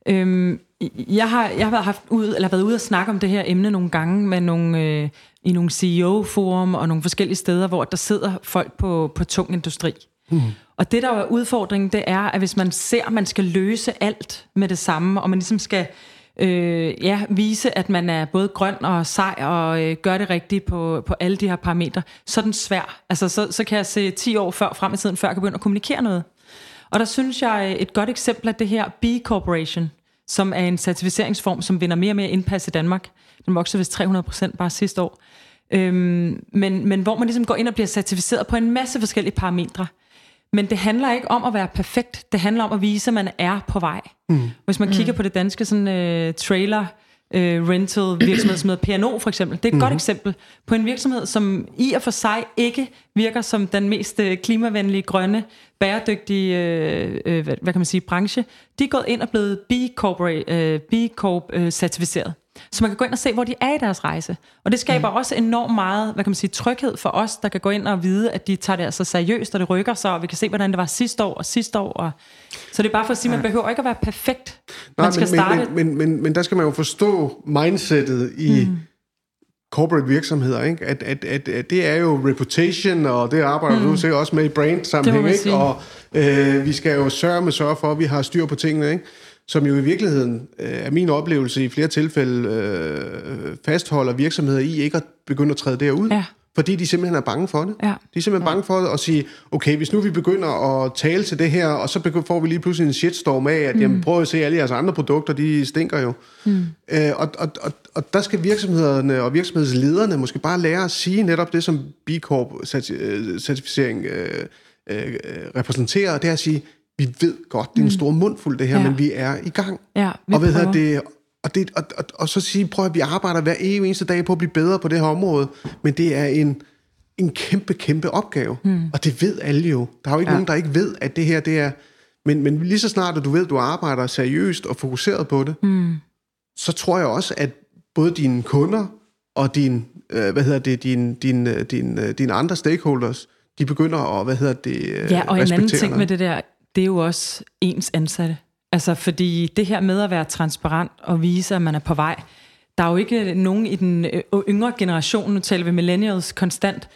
Øhm, jeg har, jeg har haft ud, eller været ude og snakke om det her emne nogle gange med nogle, øh, i nogle CEO-forum og nogle forskellige steder, hvor der sidder folk på, på tung industri. Mm. Og det, der er udfordringen, det er, at hvis man ser, at man skal løse alt med det samme, og man ligesom skal øh, ja, vise, at man er både grøn og sej og øh, gør det rigtigt på, på alle de her parametre, så er den svær. Altså, så, så kan jeg se 10 år før, frem i tiden, før jeg kan begynde at kommunikere noget. Og der synes jeg, et godt eksempel af det her B Corporation, som er en certificeringsform, som vinder mere og mere indpas i Danmark. Den voksede vist 300 procent bare sidste år. Øhm, men, men hvor man ligesom går ind og bliver certificeret på en masse forskellige parametre. Men det handler ikke om at være perfekt. Det handler om at vise, at man er på vej. Mm. Hvis man kigger på det danske sådan, uh, trailer uh, rental virksomhed, som hedder P&O for eksempel. Det er et mm. godt eksempel på en virksomhed, som i og for sig ikke virker som den mest uh, klimavenlige, grønne, bæredygtige uh, uh, hvad, hvad kan man sige, branche. De er gået ind og blevet B Corp, uh, B Corp uh, certificeret. Så man kan gå ind og se, hvor de er i deres rejse. Og det skaber mm. også enormt meget, hvad kan man sige, tryghed for os, der kan gå ind og vide, at de tager det altså seriøst, og det rykker sig, og vi kan se, hvordan det var sidste år og sidste år. Og... Så det er bare for at sige, at man behøver ikke at være perfekt. Nej, man skal men, starte... Men, men, men, men der skal man jo forstå mindsetet i mm. corporate virksomheder, ikke? At, at, at, at det er jo reputation, og det arbejder mm. du sikkert også med i brand sammenhæng, ikke? Og øh, vi skal jo sørge med sørge for, at vi har styr på tingene, ikke? Som jo i virkeligheden øh, er min oplevelse i flere tilfælde øh, fastholder virksomheder i ikke at begynde at træde derud. Ja. Fordi de simpelthen er bange for det. Ja. De er simpelthen bange for at sige, okay, hvis nu vi begynder at tale til det her, og så får vi lige pludselig en shitstorm af, at mm. jamen, prøv at se, alle jeres andre produkter, de stinker jo. Mm. Øh, og, og, og, og der skal virksomhederne og virksomhedslederne måske bare lære at sige netop det, som B Corp-certificering øh, øh, repræsenterer, det er at sige, vi ved godt, det er en stor mundfuld det her, Ja. men vi er i gang. Ja, vi og, ved prøver. det, og, det, og, og, og så sige, prøv at vi arbejder hver eneste dag på at blive bedre på det her område, men det er en, en kæmpe, kæmpe opgave. Mm. Og det ved alle jo. Der er jo ikke ja. nogen, der ikke ved, at det her det er... Men, men lige så snart, at du ved, at du arbejder seriøst og fokuseret på det, mm. så tror jeg også, at både dine kunder og din, øh, hvad hedder det, din, din, øh, din, øh, dine andre stakeholders, de begynder at, hvad hedder det, øh, Ja, og en anden ting med det der, det er jo også ens ansatte. Altså, fordi det her med at være transparent og vise, at man er på vej, der er jo ikke nogen i den øh, yngre generation, nu taler vi millennials konstant,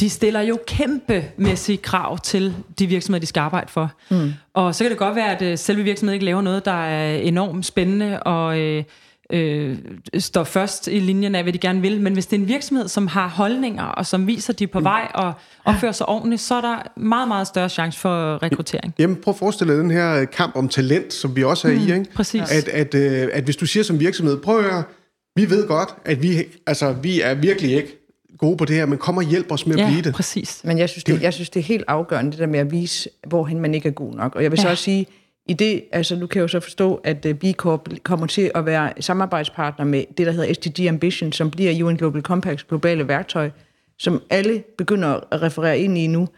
de stiller jo kæmpemæssige krav til de virksomheder, de skal arbejde for. Mm. Og så kan det godt være, at øh, selve virksomheden ikke laver noget, der er enormt spændende og øh, øh, står først i linjen af, hvad de gerne vil. Men hvis det er en virksomhed, som har holdninger, og som viser, at de er på vej og opfører sig ordentligt, så er der meget, meget større chance for rekruttering. Jamen, prøv at forestille dig den her øh, kamp om talent, som vi også er mm, i, ikke? præcis. At, at, øh, at hvis du siger som virksomhed, prøv at høre, vi ved godt, at vi, altså, vi er virkelig ikke gode på det her, men kom og hjælp os med at Ja, blive det. præcis. Men jeg synes, det, jeg synes, det er helt afgørende, det der med at vise, hvorhen man ikke er god nok. Og jeg vil så Ja. også sige, i det, altså nu kan jeg jo så forstå, at øh, B Corp kommer til at være samarbejdspartner med det, der hedder SDG Ambition, som bliver UN Global Compacts globale værktøj, som alle begynder at referere ind i nu.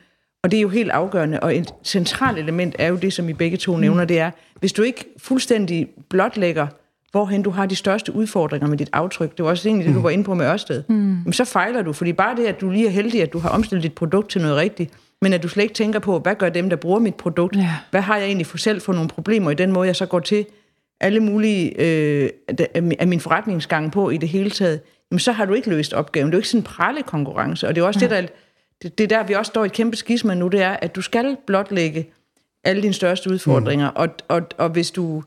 Og det er jo helt afgørende, og et centralt element er jo det, som I begge to nævner, det er, hvis du ikke fuldstændig blotlægger, hvorhen du har de største udfordringer med dit aftryk, det var også egentlig det, du var inde på med Ørsted, mm. men så fejler du, fordi bare det, at du lige er heldig, at du har omstillet dit produkt til noget rigtigt, men at du slet ikke tænker på, hvad gør dem, der bruger mit produkt? Ja. Hvad har jeg egentlig for selv for nogle problemer i den måde, jeg så går til alle mulige øh, af- min forretningsgang på i det hele taget? Jamen, så har du ikke løst opgaven. Det er jo ikke sådan en prallekonkurrence, og det er også det, der, det, det er der, vi også står i et kæmpe skisma nu, det er, at du skal blotlægge alle dine største udfordringer, mm. og, og, og hvis du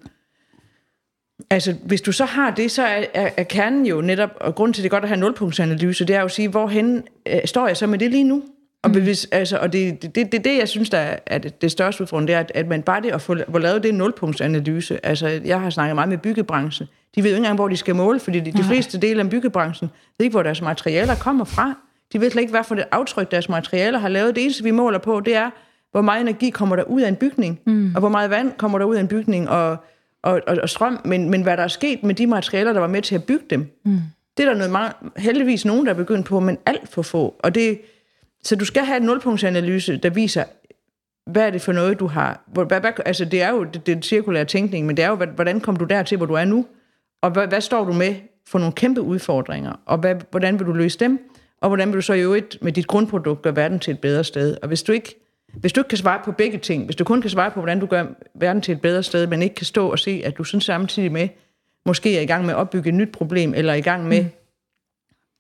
Altså, hvis du så har det, så er, er, er kernen jo netop, og grund til, det er godt at have nulpunktsanalyse, det er jo at sige, hvorhen øh, står jeg så med det lige nu? Og, mm. hvis, altså, og det er det, det, det, jeg synes, der er, det, det største udfordring, det er, at, at man bare det at få, få lavet det nulpunktsanalyse, altså jeg har snakket meget med byggebranchen, de ved jo ikke engang, hvor de skal måle, fordi de, de fleste dele af byggebranchen ved ikke, hvor deres materialer kommer fra. De ved slet ikke, hvad for det aftryk, deres materialer har lavet. Det eneste, vi måler på, det er, hvor meget energi kommer der ud af en bygning, mm. og hvor meget vand kommer der ud af en bygning, og, og, og, og strøm, men, men hvad der er sket med de materialer, der var med til at bygge dem, mm. det er der noget meget, heldigvis nogen, der er begyndt på, men alt for få. Og det, så du skal have en nulpunktsanalyse, der viser, hvad er det for noget, du har... Hvad, hvad, altså, det er jo det, det er cirkulære tænkning, men det er jo, hvordan kom du dertil, hvor du er nu? Og hvad, hvad står du med for nogle kæmpe udfordringer? Og hvad, hvordan vil du løse dem? Og hvordan vil du så i øvrigt med dit grundprodukt gøre verden til et bedre sted? Og hvis du ikke, hvis du ikke kan svare på begge ting, hvis du kun kan svare på, hvordan du gør verden til et bedre sted, men ikke kan stå og se, at du sådan samtidig med, måske er i gang med at opbygge et nyt problem, eller er i gang med mm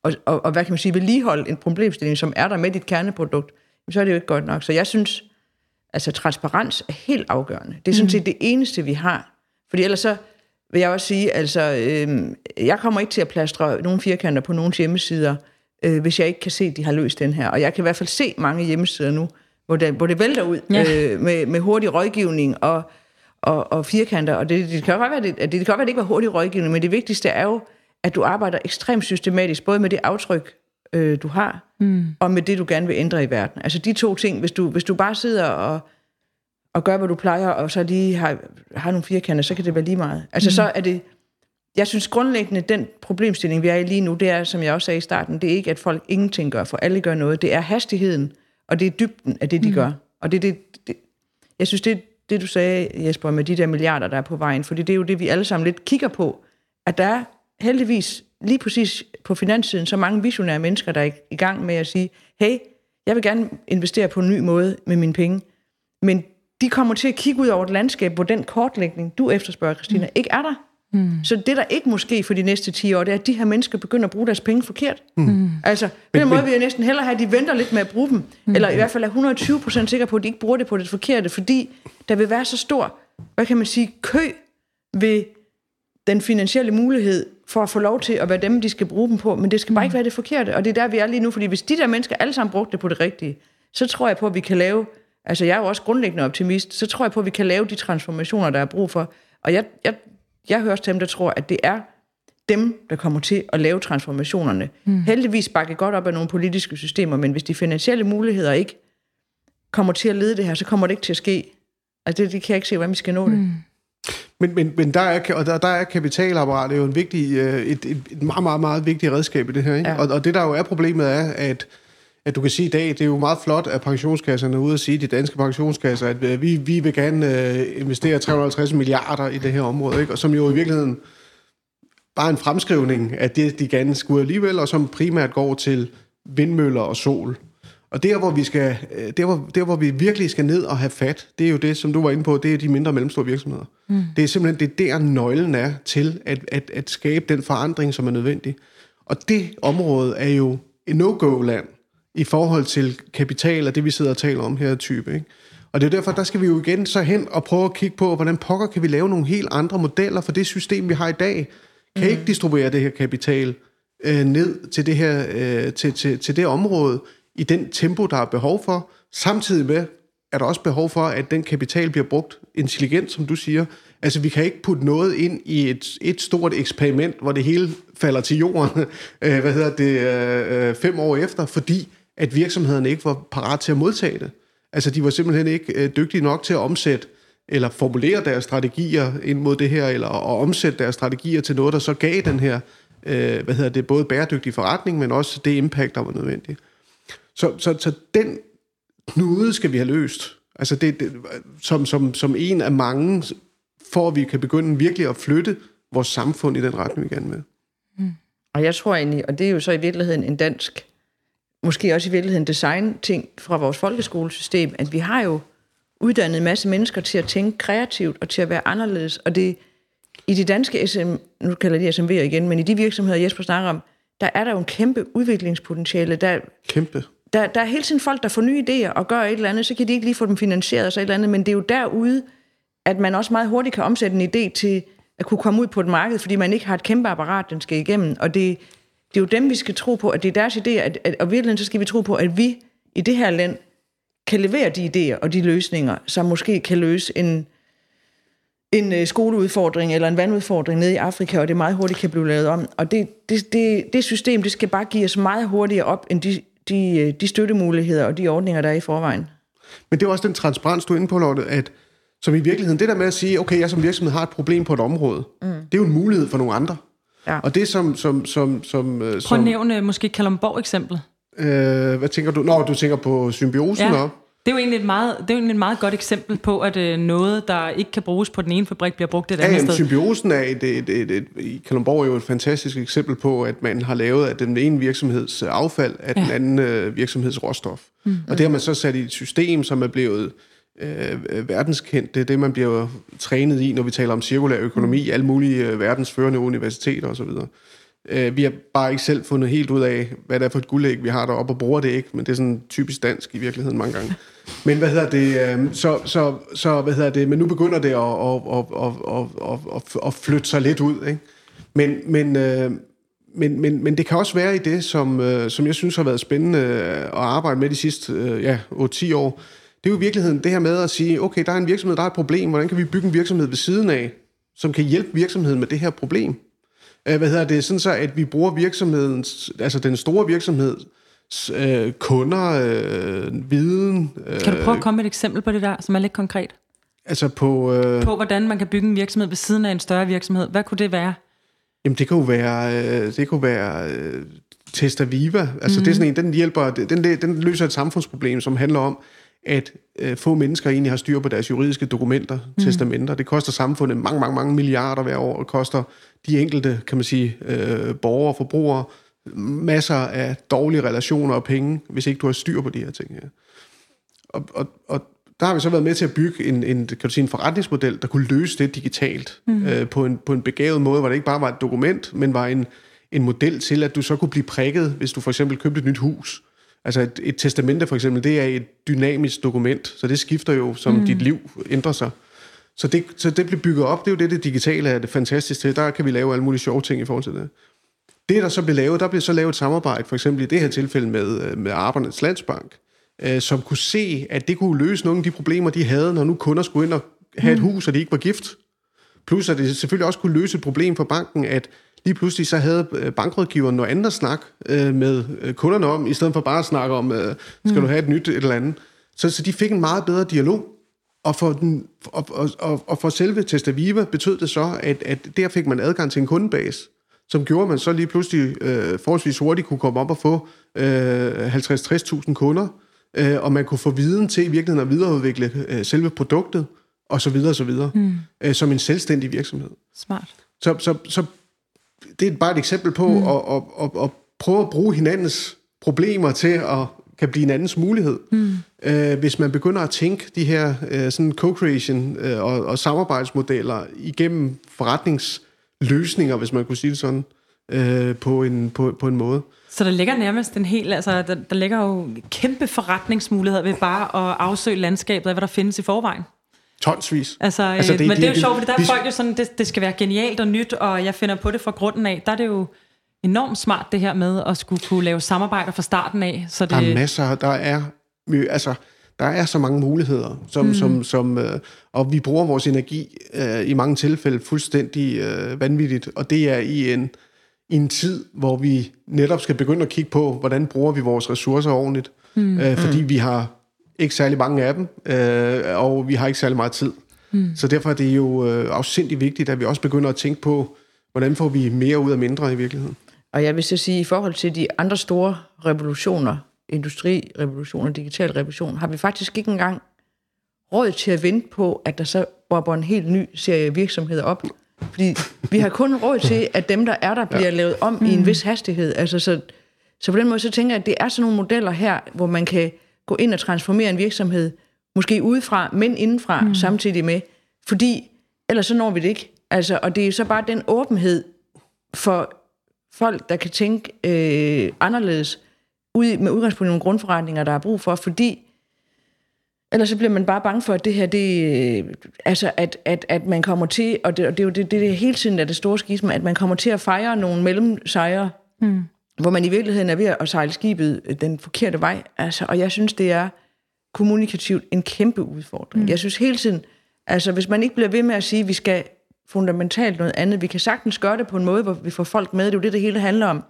og, og, og hvad kan man sige, vedligeholde en problemstilling, som er der med dit kerneprodukt, så er det jo ikke godt nok. Så jeg synes, altså transparens er helt afgørende. Det er sådan set det eneste, vi har. Fordi ellers så, vil jeg også sige, altså, øh, jeg kommer ikke til at plastre nogle firkanter på nogle hjemmesider, øh, hvis jeg ikke kan se, at de har løst den her. Og jeg kan i hvert fald se mange hjemmesider nu, hvor det, hvor det vælter ud ja. øh, med, med hurtig rådgivning og, og, og firkanter. Og det, det, kan godt være, det, det, det kan godt være, at det ikke var hurtig rådgivning, men det vigtigste er jo, at du arbejder ekstremt systematisk, både med det aftryk, øh, du har, mm. og med det, du gerne vil ændre i verden. Altså de to ting, hvis du, hvis du bare sidder og, og gør, hvad du plejer, og så lige har, har nogle firkanter, så kan det være lige meget. Altså mm. så er det, jeg synes grundlæggende, den problemstilling, vi er i lige nu, det er, som jeg også sagde i starten, det er ikke, at folk ingenting gør, for alle gør noget. Det er hastigheden, og det er dybden af det, de mm. gør. Og det er det, det, jeg synes, det det, du sagde, Jesper, med de der milliarder, der er på vejen, fordi det er jo det, vi alle sammen lidt kigger på, at der er heldigvis lige præcis på finanssiden så mange visionære mennesker, der er i gang med at sige, hey, jeg vil gerne investere på en ny måde med mine penge, men de kommer til at kigge ud over et landskab, hvor den kortlægning, du efterspørger, Christina, mm. ikke er der. Mm. Så det, der ikke måske for de næste 10 år, det er, at de her mennesker begynder at bruge deres penge forkert. Mm. Altså, på den men, måde vil jeg næsten hellere have, at de venter lidt med at bruge dem, mm. eller i hvert fald er 120 procent sikre på, at de ikke bruger det på det forkerte, fordi der vil være så stor, hvad kan man sige, kø ved den finansielle mulighed for at få lov til at være dem, de skal bruge dem på, men det skal bare mm. ikke være det forkerte, og det er der, vi er lige nu, fordi hvis de der mennesker alle sammen brugte det på det rigtige, så tror jeg på, at vi kan lave, altså jeg er jo også grundlæggende optimist, så tror jeg på, at vi kan lave de transformationer, der er brug for, og jeg, jeg, jeg hører til dem, der tror, at det er dem, der kommer til at lave transformationerne. Mm. Heldigvis bakke godt op af nogle politiske systemer, men hvis de finansielle muligheder ikke kommer til at lede det her, så kommer det ikke til at ske. Altså det, det kan jeg ikke se, hvordan vi skal nå det. Mm. Men, men, men der, er, og der, der er kapitalapparatet jo en vigtig, øh, et, et, et meget, meget, meget vigtigt redskab i det her. Ikke? Ja. Og, og det, der jo er problemet, er, at at du kan sige i dag, det er jo meget flot, at pensionskasserne er ude at sige, de danske pensionskasser, at øh, vi, vi vil gerne øh, investere 350 milliarder i det her område, ikke? og som jo i virkeligheden bare en fremskrivning af det, de gerne skulle alligevel, og som primært går til vindmøller og sol. Og der hvor, vi skal, øh, der, hvor, der, hvor vi virkelig skal ned og have fat, det er jo det, som du var inde på, det er de mindre og mellemstore virksomheder. Mm. Det er simpelthen det der nøglen er til at, at, at skabe den forandring, som er nødvendig. Og det område er jo en no-go-land i forhold til kapital og det, vi sidder og taler om her type. Ikke? Og det er derfor, der skal vi jo igen så hen og prøve at kigge på, hvordan pokker kan vi lave nogle helt andre modeller for det system, vi har i dag. Kan mm. ikke distribuere det her kapital øh, ned til det her øh, til, til, til det område i den tempo, der er behov for. Samtidig med, er der også behov for, at den kapital bliver brugt intelligent, som du siger. Altså, vi kan ikke putte noget ind i et, et stort eksperiment, hvor det hele falder til jorden, øh, hvad hedder det, øh, øh, fem år efter, fordi at virksomhederne ikke var parat til at modtage det. Altså, de var simpelthen ikke øh, dygtige nok til at omsætte eller formulere deres strategier ind mod det her, eller at omsætte deres strategier til noget, der så gav den her, øh, hvad hedder det, både bæredygtig forretning, men også det impact, der var nødvendigt. Så, så, så den knude skal vi have løst. Altså det, det, som, som, som en af mange, for at vi kan begynde virkelig at flytte vores samfund i den retning, vi gerne vil. Mm. Og jeg tror egentlig, og det er jo så i virkeligheden en dansk måske også i virkeligheden design-ting fra vores folkeskolesystem, at vi har jo uddannet en masse mennesker til at tænke kreativt og til at være anderledes. Og det i de danske SM, nu kalder de SMV'er igen, men i de virksomheder, Jesper snakker om, der er der jo en kæmpe udviklingspotentiale. Der, kæmpe. Der, der er hele tiden folk, der får nye idéer og gør et eller andet, så kan de ikke lige få dem finansieret og så et eller andet, men det er jo derude, at man også meget hurtigt kan omsætte en idé til at kunne komme ud på et marked, fordi man ikke har et kæmpe apparat, den skal igennem. Og det, det er jo dem, vi skal tro på, at det er deres idéer, at, at, og virkelig så skal vi tro på, at vi i det her land kan levere de idéer og de løsninger, som måske kan løse en, en øh, skoleudfordring eller en vandudfordring nede i Afrika, og det meget hurtigt kan blive lavet om. Og det, det, det, det system, det skal bare give os meget hurtigere op, end de, de, øh, de støttemuligheder og de ordninger, der er i forvejen. Men det er også den transparens, du er inde på, Lotte, at som i virkeligheden, det der med at sige, okay, jeg som virksomhed har et problem på et område, mm. det er jo en mulighed for nogle andre. Ja. Og det som... som, som, som Prøv som, at nævne måske Kalumborg eksempel. Øh, hvad tænker du? Nå, du tænker på symbiosen ja. op. Det er jo egentlig et meget, det er jo egentlig et meget godt eksempel på, at øh, noget, der ikke kan bruges på den ene fabrik, bliver brugt et ja, andet sted. Symbiosen er et, et, et, et, i Kalundborg er jo et fantastisk eksempel på, at man har lavet af den ene virksomheds affald af ja. den anden øh, virksomheds råstof. Mm. Og det har man så sat i et system, som er blevet øh, verdenskendt. Det er det, man bliver trænet i, når vi taler om cirkulær økonomi, mm. alle mulige øh, verdensførende universiteter osv. Øh, vi har bare ikke selv fundet helt ud af, hvad det er for et guldæg, vi har deroppe, og bruger det ikke, men det er sådan typisk dansk i virkeligheden mange gange. Men hvad hedder det, øh, så, så, så hvad hedder det, men nu begynder det at, at, at, at, at, at, flytte sig lidt ud, ikke? Men, men, øh, men, men, men det kan også være i det, som, øh, som jeg synes har været spændende øh, at arbejde med de sidste øh, ja, 8-10 år. Det er jo i virkeligheden det her med at sige, okay, der er en virksomhed, der er et problem, hvordan kan vi bygge en virksomhed ved siden af, som kan hjælpe virksomheden med det her problem? Øh, hvad hedder det? Sådan så, at vi bruger virksomhedens, altså den store virksomhed, øh, kunder, øh, viden. Øh, kan du prøve at komme med et eksempel på det der, som er lidt konkret? Altså på... Øh, på, hvordan man kan bygge en virksomhed ved siden af en større virksomhed. Hvad kunne det være? Jamen, det kunne være, øh, det kunne være øh, Testa Viva. Altså, mm. det er sådan en, den hjælper, den, den løser et samfundsproblem, som handler om, at øh, få mennesker egentlig har styr på deres juridiske dokumenter, mm. testamenter. Det koster samfundet mange, mange, mange milliarder hver år. Det koster de enkelte, kan man sige, øh, borgere og forbrugere masser af dårlige relationer og penge, hvis ikke du har styr på de her ting her. Og, og, og der har vi så været med til at bygge en, en, kan du sige, en forretningsmodel, der kunne løse det digitalt mm. øh, på, en, på en begavet måde, hvor det ikke bare var et dokument, men var en, en model til, at du så kunne blive prikket, hvis du for eksempel købte et nyt hus. Altså et, et testamente for eksempel, det er et dynamisk dokument, så det skifter jo, som mm. dit liv ændrer sig. Så det, så det bliver bygget op, det er jo det, det digitale er det fantastisk til. Der kan vi lave alle mulige sjove ting i forhold til det. Det, der så bliver lavet, der bliver så lavet et samarbejde, for eksempel i det her tilfælde med, øh, med Arbejdernes Landsbank, øh, som kunne se, at det kunne løse nogle af de problemer, de havde, når nu kunder skulle ind og have et mm. hus, og de ikke var gift. Plus at det selvfølgelig også kunne løse et problem for banken, at lige pludselig så havde øh, bankrådgiveren noget andet at snakke øh, med øh, kunderne om, i stedet for bare at snakke om, øh, skal mm. du have et nyt et eller andet. Så, så de fik en meget bedre dialog. Og for, den, og, og, og for selve Testaviva betød det så, at, at der fik man adgang til en kundebase, som gjorde, at man så lige pludselig øh, forholdsvis hurtigt kunne komme op og få øh, 50-60.000 kunder, øh, og man kunne få viden til i virkeligheden at videreudvikle øh, selve produktet, og så videre og så videre, mm. øh, som en selvstændig virksomhed. Smart. Så, så, så det er bare et eksempel på mm. at, at, at, at prøve at bruge hinandens problemer til at kan blive en andens mulighed. Mm. Øh, hvis man begynder at tænke de her øh, sådan co-creation øh, og, og samarbejdsmodeller igennem forretningsløsninger, hvis man kunne sige det sådan, øh, på, en, på, på en måde. Så der ligger nærmest en hel, altså der, der ligger jo kæmpe forretningsmuligheder ved bare at afsøge landskabet af, hvad der findes i forvejen. Tonsvis. Altså, altså det, men det er jo sjovt, fordi der er folk jo sådan, det, det skal være genialt og nyt, og jeg finder på det fra grunden af. Der er det jo enormt smart det her med at skulle kunne lave samarbejder fra starten af. Så det... Der er masser, der er, altså, der er så mange muligheder, som, mm. som, som, øh, og vi bruger vores energi øh, i mange tilfælde fuldstændig øh, vanvittigt, og det er i en, i en tid, hvor vi netop skal begynde at kigge på, hvordan bruger vi vores ressourcer ordentligt, mm. øh, fordi mm. vi har ikke særlig mange af dem, øh, og vi har ikke særlig meget tid. Mm. Så derfor er det jo øh, afsindig vigtigt, at vi også begynder at tænke på, hvordan får vi mere ud af mindre i virkeligheden. Og jeg vil så sige, i forhold til de andre store revolutioner, industrirevolution og digital revolution, har vi faktisk ikke engang råd til at vente på, at der så bobber en helt ny serie virksomheder op. Fordi vi har kun råd til, at dem, der er der, bliver ja. lavet om mm. i en mm. vis hastighed. Altså, så, så på den måde, så tænker jeg, at det er sådan nogle modeller her, hvor man kan gå ind og transformere en virksomhed, måske udefra, men indenfra mm. samtidig med. Fordi ellers så når vi det ikke. Altså, og det er så bare den åbenhed for folk, der kan tænke øh, anderledes, ud, med udgangspunkt i nogle grundforretninger, der er brug for, fordi ellers så bliver man bare bange for, at det her, det, altså at, at, at man kommer til, og det, og det er jo det, det, det hele tiden er det store skisme, at man kommer til at fejre nogle mellemsejre, mm. hvor man i virkeligheden er ved at sejle skibet den forkerte vej. Altså, og jeg synes, det er kommunikativt en kæmpe udfordring. Mm. Jeg synes hele tiden, altså hvis man ikke bliver ved med at sige, at vi skal fundamentalt noget andet. Vi kan sagtens gøre det på en måde, hvor vi får folk med. Det er jo det, det hele handler om.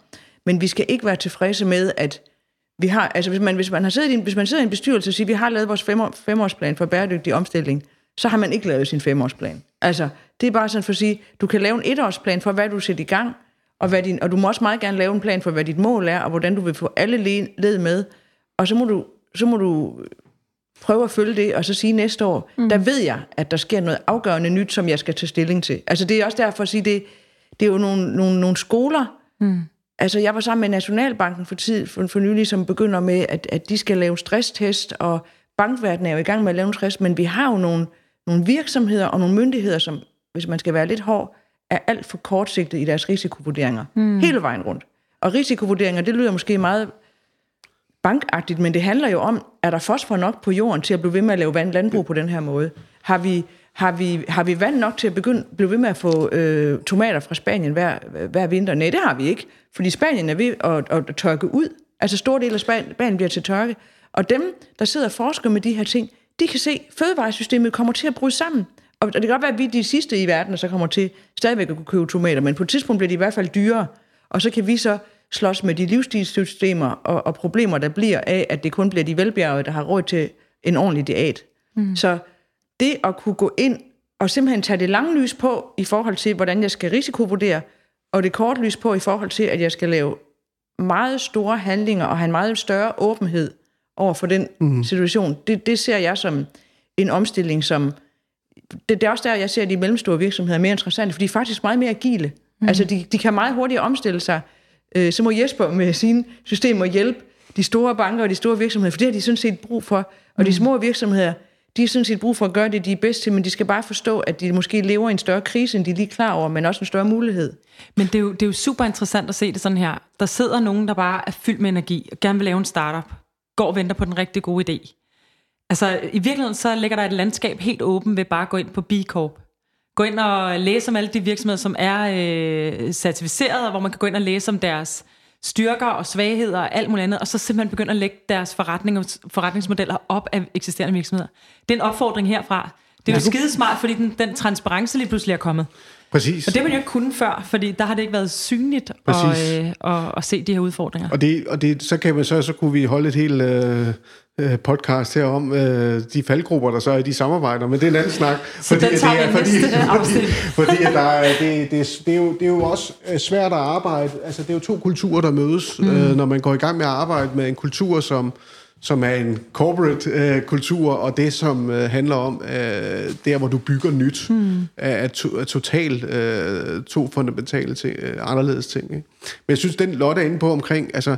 Men vi skal ikke være tilfredse med, at vi har, altså hvis man, hvis man, har siddet i en, hvis man sidder i en bestyrelse og siger, at vi har lavet vores fem, femårsplan for bæredygtig omstilling, så har man ikke lavet sin femårsplan. Altså, det er bare sådan for at sige, du kan lave en etårsplan for, hvad du sætter i gang, og, hvad din, og du må også meget gerne lave en plan for, hvad dit mål er, og hvordan du vil få alle led med, og så må du, så må du prøve at følge det, og så sige næste år, mm. der ved jeg, at der sker noget afgørende nyt, som jeg skal tage stilling til. Altså det er også derfor at sige, det, det er jo nogle, nogle, nogle skoler. Mm. Altså jeg var sammen med Nationalbanken for, tid, for, for nylig, som begynder med, at, at de skal lave stresstest, og bankverdenen er jo i gang med at lave en stress, men vi har jo nogle, nogle virksomheder og nogle myndigheder, som, hvis man skal være lidt hård, er alt for kortsigtet i deres risikovurderinger. Mm. Hele vejen rundt. Og risikovurderinger, det lyder måske meget bankagtigt, men det handler jo om, er der fosfor nok på jorden til at blive ved med at lave landbrug på den her måde? Har vi, har vi, har vi vand nok til at begynde, blive ved med at få øh, tomater fra Spanien hver, hver vinter? Nej, det har vi ikke, fordi Spanien er ved at, at tørke ud. Altså store dele af Spanien bliver til tørke. Og dem, der sidder og forsker med de her ting, de kan se, at fødevaresystemet kommer til at bryde sammen. Og det kan godt være, at vi er de sidste i verden, der så kommer til stadigvæk at kunne købe tomater, men på et tidspunkt bliver de i hvert fald dyrere. Og så kan vi så slås med de livsstilssystemer og, og problemer, der bliver af, at det kun bliver de velbjergede, der har råd til en ordentlig diæt. Mm. Så det at kunne gå ind og simpelthen tage det lange lys på i forhold til, hvordan jeg skal risikovurdere, og det kort lys på i forhold til, at jeg skal lave meget store handlinger og have en meget større åbenhed over for den mm. situation, det, det ser jeg som en omstilling, som... Det, det er også der, jeg ser de mellemstore virksomheder mere interessante, for de er faktisk meget mere agile. Mm. Altså, de, de kan meget hurtigt omstille sig. Øh, så må Jesper med sine systemer hjælpe de store banker og de store virksomheder, for det har de sådan set brug for. Og mm. de små virksomheder, de har sådan set brug for at gøre det, de er bedst til, men de skal bare forstå, at de måske lever i en større krise, end de er lige klar over, men også en større mulighed. Men det er, jo, det er jo super interessant at se det sådan her. Der sidder nogen, der bare er fyldt med energi og gerne vil lave en startup går og venter på den rigtig gode idé. Altså, i virkeligheden så ligger der et landskab helt åbent ved bare at gå ind på B Corp. Gå ind og læse om alle de virksomheder, som er øh, certificeret, og hvor man kan gå ind og læse om deres styrker og svagheder og alt muligt andet, og så simpelthen begynde at lægge deres forretning, forretningsmodeller op af eksisterende virksomheder. Det er en opfordring herfra. Det er jo skide smart, fordi den, den transparence lige pludselig er kommet. Præcis. Og det man jo ikke kunne før, fordi der har det ikke været synligt at, øh, at, at se de her udfordringer. Og, det, og det, så, kan man, så, så kunne vi holde et helt øh, øh podcast her om øh, de faldgrupper, der så er i de samarbejder, men det er en anden snak. Så fordi, den tager det er, fordi, fordi, fordi, fordi der er, det, det, det, er jo, det er jo også øh, svært at arbejde. Altså, det er jo to kulturer, der mødes, mm. øh, når man går i gang med at arbejde med en kultur, som som er en corporate øh, kultur, og det, som øh, handler om, øh, der hvor du bygger nyt, mm. er, er, to, er totalt øh, to fundamentale ting, øh, anderledes ting. Ikke? Men jeg synes, den Lotte er inde på omkring, altså,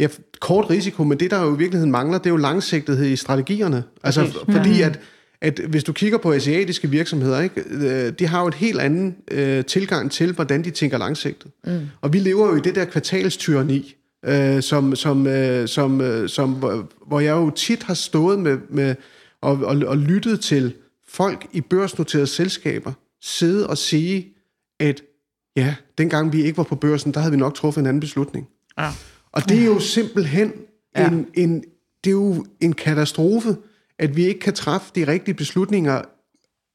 ja, kort risiko, men det, der jo i virkeligheden mangler, det er jo langsigtighed i strategierne. Altså, okay. fordi at, at hvis du kigger på asiatiske virksomheder, ikke, øh, de har jo et helt anden øh, tilgang til, hvordan de tænker langsigtet. Mm. Og vi lever jo i det der kvartalstyrani, øh, som, som, øh, som, øh, som, hvor jeg jo tit har stået med, med og, og, og lyttet til folk i børsnoterede selskaber sidde og sige, at ja, dengang vi ikke var på børsen, der havde vi nok truffet en anden beslutning. Ja. Og det er jo simpelthen ja. en, en, det er jo en katastrofe, at vi ikke kan træffe de rigtige beslutninger,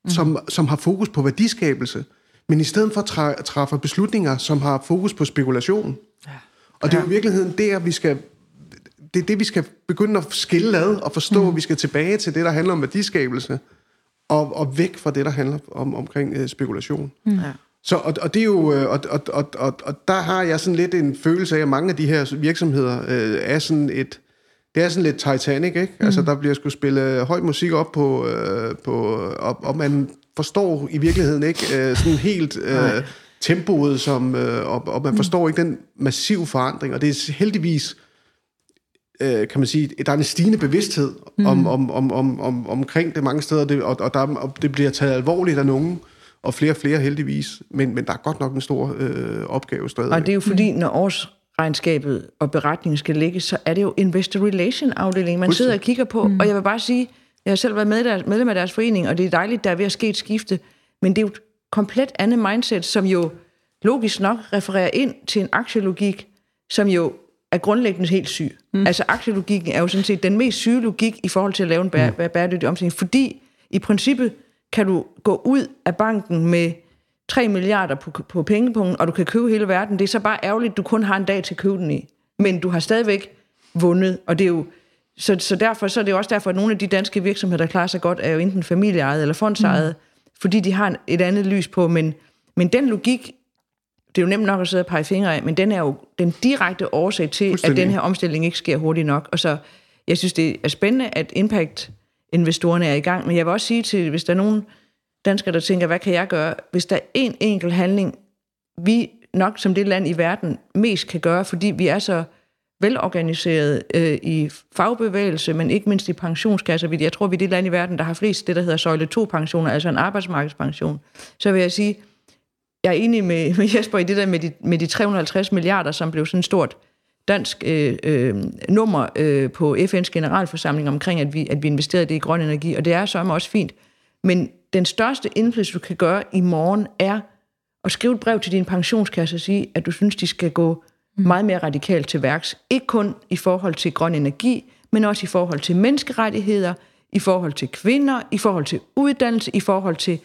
mm. som, som har fokus på værdiskabelse, men i stedet for træffe beslutninger, som har fokus på spekulation. Ja. Og det er jo i virkeligheden der, vi skal det er det, vi skal begynde at skille ad og forstå, mm. at vi skal tilbage til det, der handler om værdiskabelse, og, og væk fra det, der handler om omkring øh, spekulation. Mm. Ja. Så, og, og det er jo, øh, og, og, og, og, og der har jeg sådan lidt en følelse af, at mange af de her virksomheder øh, er sådan et, det er sådan lidt Titanic, ikke? Mm. Altså, der bliver skulle spille høj musik op på, øh, på og, og man forstår i virkeligheden ikke øh, sådan helt øh, tempoet, som, øh, og, og man mm. forstår ikke den massive forandring, og det er heldigvis, øh, kan man sige, der er en stigende bevidsthed mm. om, om, om, om, om, omkring det mange steder, det, og, og, der, og det bliver taget alvorligt af nogen, og flere og flere heldigvis, men, men der er godt nok en stor øh, opgave stadig. Og det er jo fordi, når årsregnskabet og beretningen skal ligge, så er det jo investor relation afdelingen, man sidder og kigger på, mm. og jeg vil bare sige, jeg har selv været med der, medlem af deres forening, og det er dejligt, der er ved at ske et skifte, men det er jo komplet andet mindset, som jo logisk nok refererer ind til en aktielogik, som jo er grundlæggende helt syg. Mm. Altså aktielogikken er jo sådan set den mest syge logik i forhold til at lave en bære, mm. bæredygtig omstilling, fordi i princippet kan du gå ud af banken med 3 milliarder på, på pengepunkten, og du kan købe hele verden. Det er så bare ærgerligt, at du kun har en dag til at købe den i. Men du har stadigvæk vundet, og det er jo så, så derfor så er det jo også derfor, at nogle af de danske virksomheder, der klarer sig godt, er jo enten familieejet eller fondsejet. Mm fordi de har et andet lys på, men, men den logik, det er jo nemt nok at sidde og pege fingre af, men den er jo den direkte årsag til, at den her omstilling ikke sker hurtigt nok. Og så, jeg synes, det er spændende, at investorerne er i gang, men jeg vil også sige til, hvis der er nogen danskere, der tænker, hvad kan jeg gøre? Hvis der er en enkelt handling, vi nok som det land i verden mest kan gøre, fordi vi er så velorganiseret øh, i fagbevægelse, men ikke mindst i pensionskasser. Jeg tror, vi er det land i verden, der har flest det, der hedder søjle 2-pensioner, altså en arbejdsmarkedspension. Så vil jeg sige, jeg er enig med, med Jesper i det der med de, med de 350 milliarder, som blev sådan stort stort dansk øh, øh, nummer øh, på FN's generalforsamling omkring, at vi, at vi investerede det i grøn energi, og det er så også fint. Men den største indflydelse, du kan gøre i morgen, er at skrive et brev til din pensionskasse og sige, at du synes, de skal gå meget mere radikalt til værks. Ikke kun i forhold til grøn energi, men også i forhold til menneskerettigheder, i forhold til kvinder, i forhold til uddannelse, i forhold til,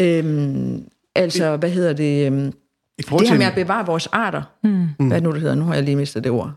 øhm, altså, hvad hedder det, øhm, I forhold det her til med at bevare vores arter. Mm. Hvad nu det hedder? Nu har jeg lige mistet det ord.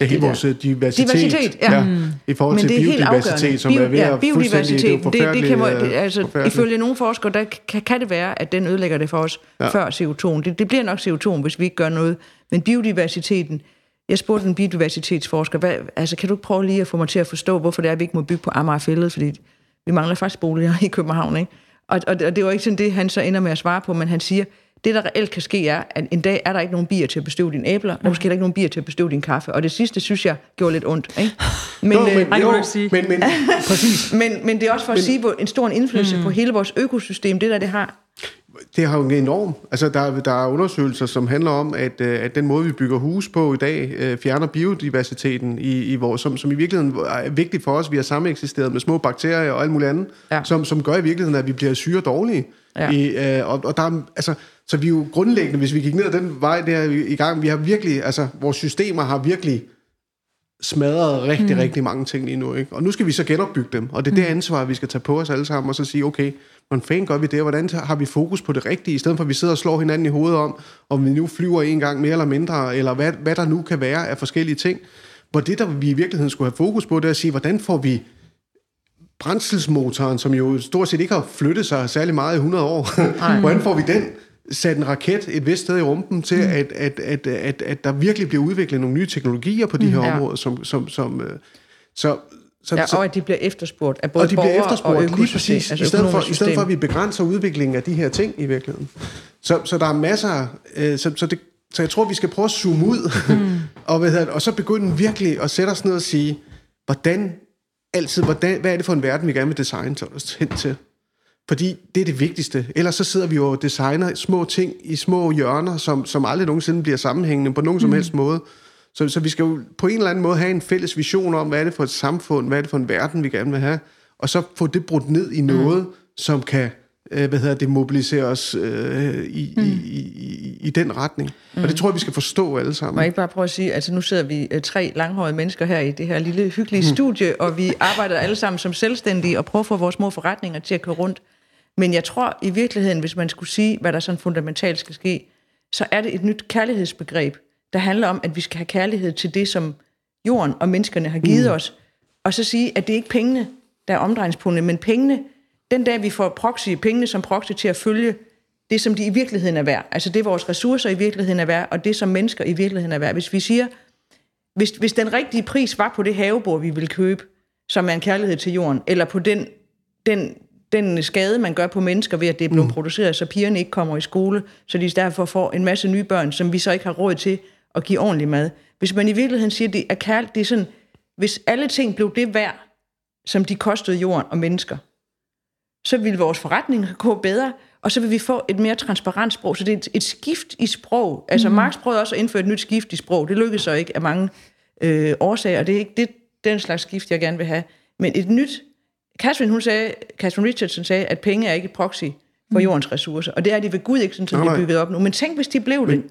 ja, hele det vores øh, diversitet. Diversitet, ja. Mm. I forhold Men til det er biodiversitet, som er ved ja, at biodiversitet, det, det kan, må, det, altså, ifølge nogle forskere, der kan, kan det være, at den ødelægger det for os ja. før CO2'en. Det, det bliver nok CO2'en, hvis vi ikke gør noget. Men biodiversiteten, jeg spurgte en biodiversitetsforsker, hvad, altså, kan du ikke prøve lige at få mig til at forstå, hvorfor det er, at vi ikke må bygge på Amagerfællet, fordi vi mangler faktisk boliger i København, ikke? Og, og, og det var ikke sådan det, han så ender med at svare på, men han siger, det der reelt kan ske er, at en dag er der ikke nogen bier til at bestøve dine æbler, og måske er der ikke nogen bier til at bestøve din kaffe. Og det sidste, synes jeg, gjorde lidt ondt. Ikke? Men, Jo, øh, men, jo, men, men præcis. men, men det er også for at sige, hvor en stor indflydelse mm. på hele vores økosystem, det der det har. Det har jo en enorm. Altså, der, der er undersøgelser, som handler om, at, øh, at den måde, vi bygger hus på i dag, øh, fjerner biodiversiteten, i, i vores, som, som i virkeligheden er vigtig for os. Vi har samme eksisteret med små bakterier og alt muligt andet, Ja. som, som gør i virkeligheden, at vi bliver syre dårlige. Ja. I, øh, og, og der er, altså, så vi er jo grundlæggende, hvis vi gik ned ad den vej der i gang, vi har virkelig, altså, vores systemer har virkelig smadret rigtig, mm. rigtig mange ting lige nu. Ikke? Og nu skal vi så genopbygge dem, og det er det ansvar, vi skal tage på os alle sammen, og så sige, okay, hvordan fanden gør vi det, og hvordan har vi fokus på det rigtige, i stedet for at vi sidder og slår hinanden i hovedet om, om vi nu flyver en gang mere eller mindre, eller hvad, hvad der nu kan være af forskellige ting. Hvor det, der vi i virkeligheden skulle have fokus på, det er at sige, hvordan får vi brændselsmotoren, som jo stort set ikke har flyttet sig særlig meget i 100 år, hvordan får vi den sat en raket et vist sted i rumpen til, mm. at, at, at, at, at der virkelig bliver udviklet nogle nye teknologier på de her Ja. områder, som, som, som øh, så, så, Ja, så, og at de bliver efterspurgt af både og de bliver efterspurgt og lige præcis, altså i, stedet for, i stedet for, at vi begrænser udviklingen af de her ting i virkeligheden. Så, så der er masser, øh, så, så, det, så jeg tror, vi skal prøve at zoome ud, mm. og, hvad hedder og så begynde virkelig at sætte os ned og sige, hvordan, altid, hvordan, hvad er det for en verden, vi gerne vil designe os hen til? Fordi det er det vigtigste. Ellers så sidder vi jo og designer små ting i små hjørner, som, som aldrig nogensinde bliver sammenhængende på nogen som helst måde. Så, så vi skal jo på en eller anden måde have en fælles vision om, hvad er det for et samfund, hvad er det for en verden, vi gerne vil have, og så få det brudt ned i noget, mm. som kan øh, hvad hedder det, mobilisere os øh, i, mm. i, i, i, den retning. Mm. Og det tror jeg, vi skal forstå alle Må sammen. jeg ikke bare prøve at sige, altså nu sidder vi øh, tre langhårede mennesker her i det her lille hyggelige mm. studie, og vi arbejder alle sammen som selvstændige og prøver at få vores små forretninger til at køre rundt. Men jeg tror i virkeligheden, hvis man skulle sige, hvad der sådan fundamentalt skal ske, så er det et nyt kærlighedsbegreb, der handler om, at vi skal have kærlighed til det, som jorden og menneskerne har givet mm. os. Og så sige, at det er ikke pengene, der er omdrejningspunktet, men pengene, den dag vi får proxy, pengene som proxy til at følge det, som de i virkeligheden er værd. Altså det, vores ressourcer i virkeligheden er værd, og det, som mennesker i virkeligheden er værd. Hvis vi siger, hvis, hvis den rigtige pris var på det havebord, vi vil købe, som er en kærlighed til jorden, eller på den, den, den skade, man gør på mennesker ved, at det er blevet mm. produceret, så pigerne ikke kommer i skole, så de derfor får en masse nye børn, som vi så ikke har råd til at give ordentlig mad. Hvis man i virkeligheden siger, at det er kærlighed, det er sådan, hvis alle ting blev det værd, som de kostede jorden og mennesker, så vil vores forretning gå bedre, og så vil vi få et mere transparent sprog. Så det er et, et skift i sprog. Altså mm. Marx prøvede også at indføre et nyt skift i sprog. Det lykkedes så ikke af mange øh, årsager, og det er ikke det, den slags skift, jeg gerne vil have. Men et nyt... Catherine, hun sagde, Catherine Richardson sagde, at penge er ikke et proxy for jordens ressourcer. Og det er de ved Gud ikke, sådan, som Nej, det er bygget op nu. Men tænk, hvis de blev det.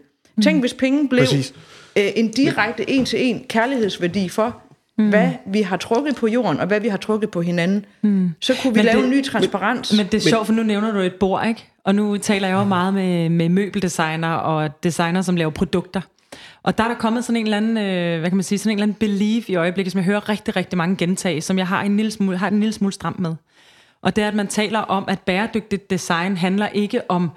Tænk, hvis penge blev Præcis. øh, en direkte en-til-en kærlighedsværdi for, mm. hvad vi har trukket på jorden, og hvad vi har trukket på hinanden. Mm. Så kunne vi Men lave det- en ny transparens. Men det er sjovt, for nu nævner du et bord, ikke? Og nu taler jeg jo meget med, med møbeldesigner og designer, som laver produkter. Og der er der kommet sådan en eller anden, øh, hvad kan man sige, sådan en eller anden belief i øjeblikket, som jeg hører rigtig, rigtig mange gentage, som jeg har en lille smule, har en lille smule stramt med. Og det er, at man taler om, at bæredygtigt design handler ikke om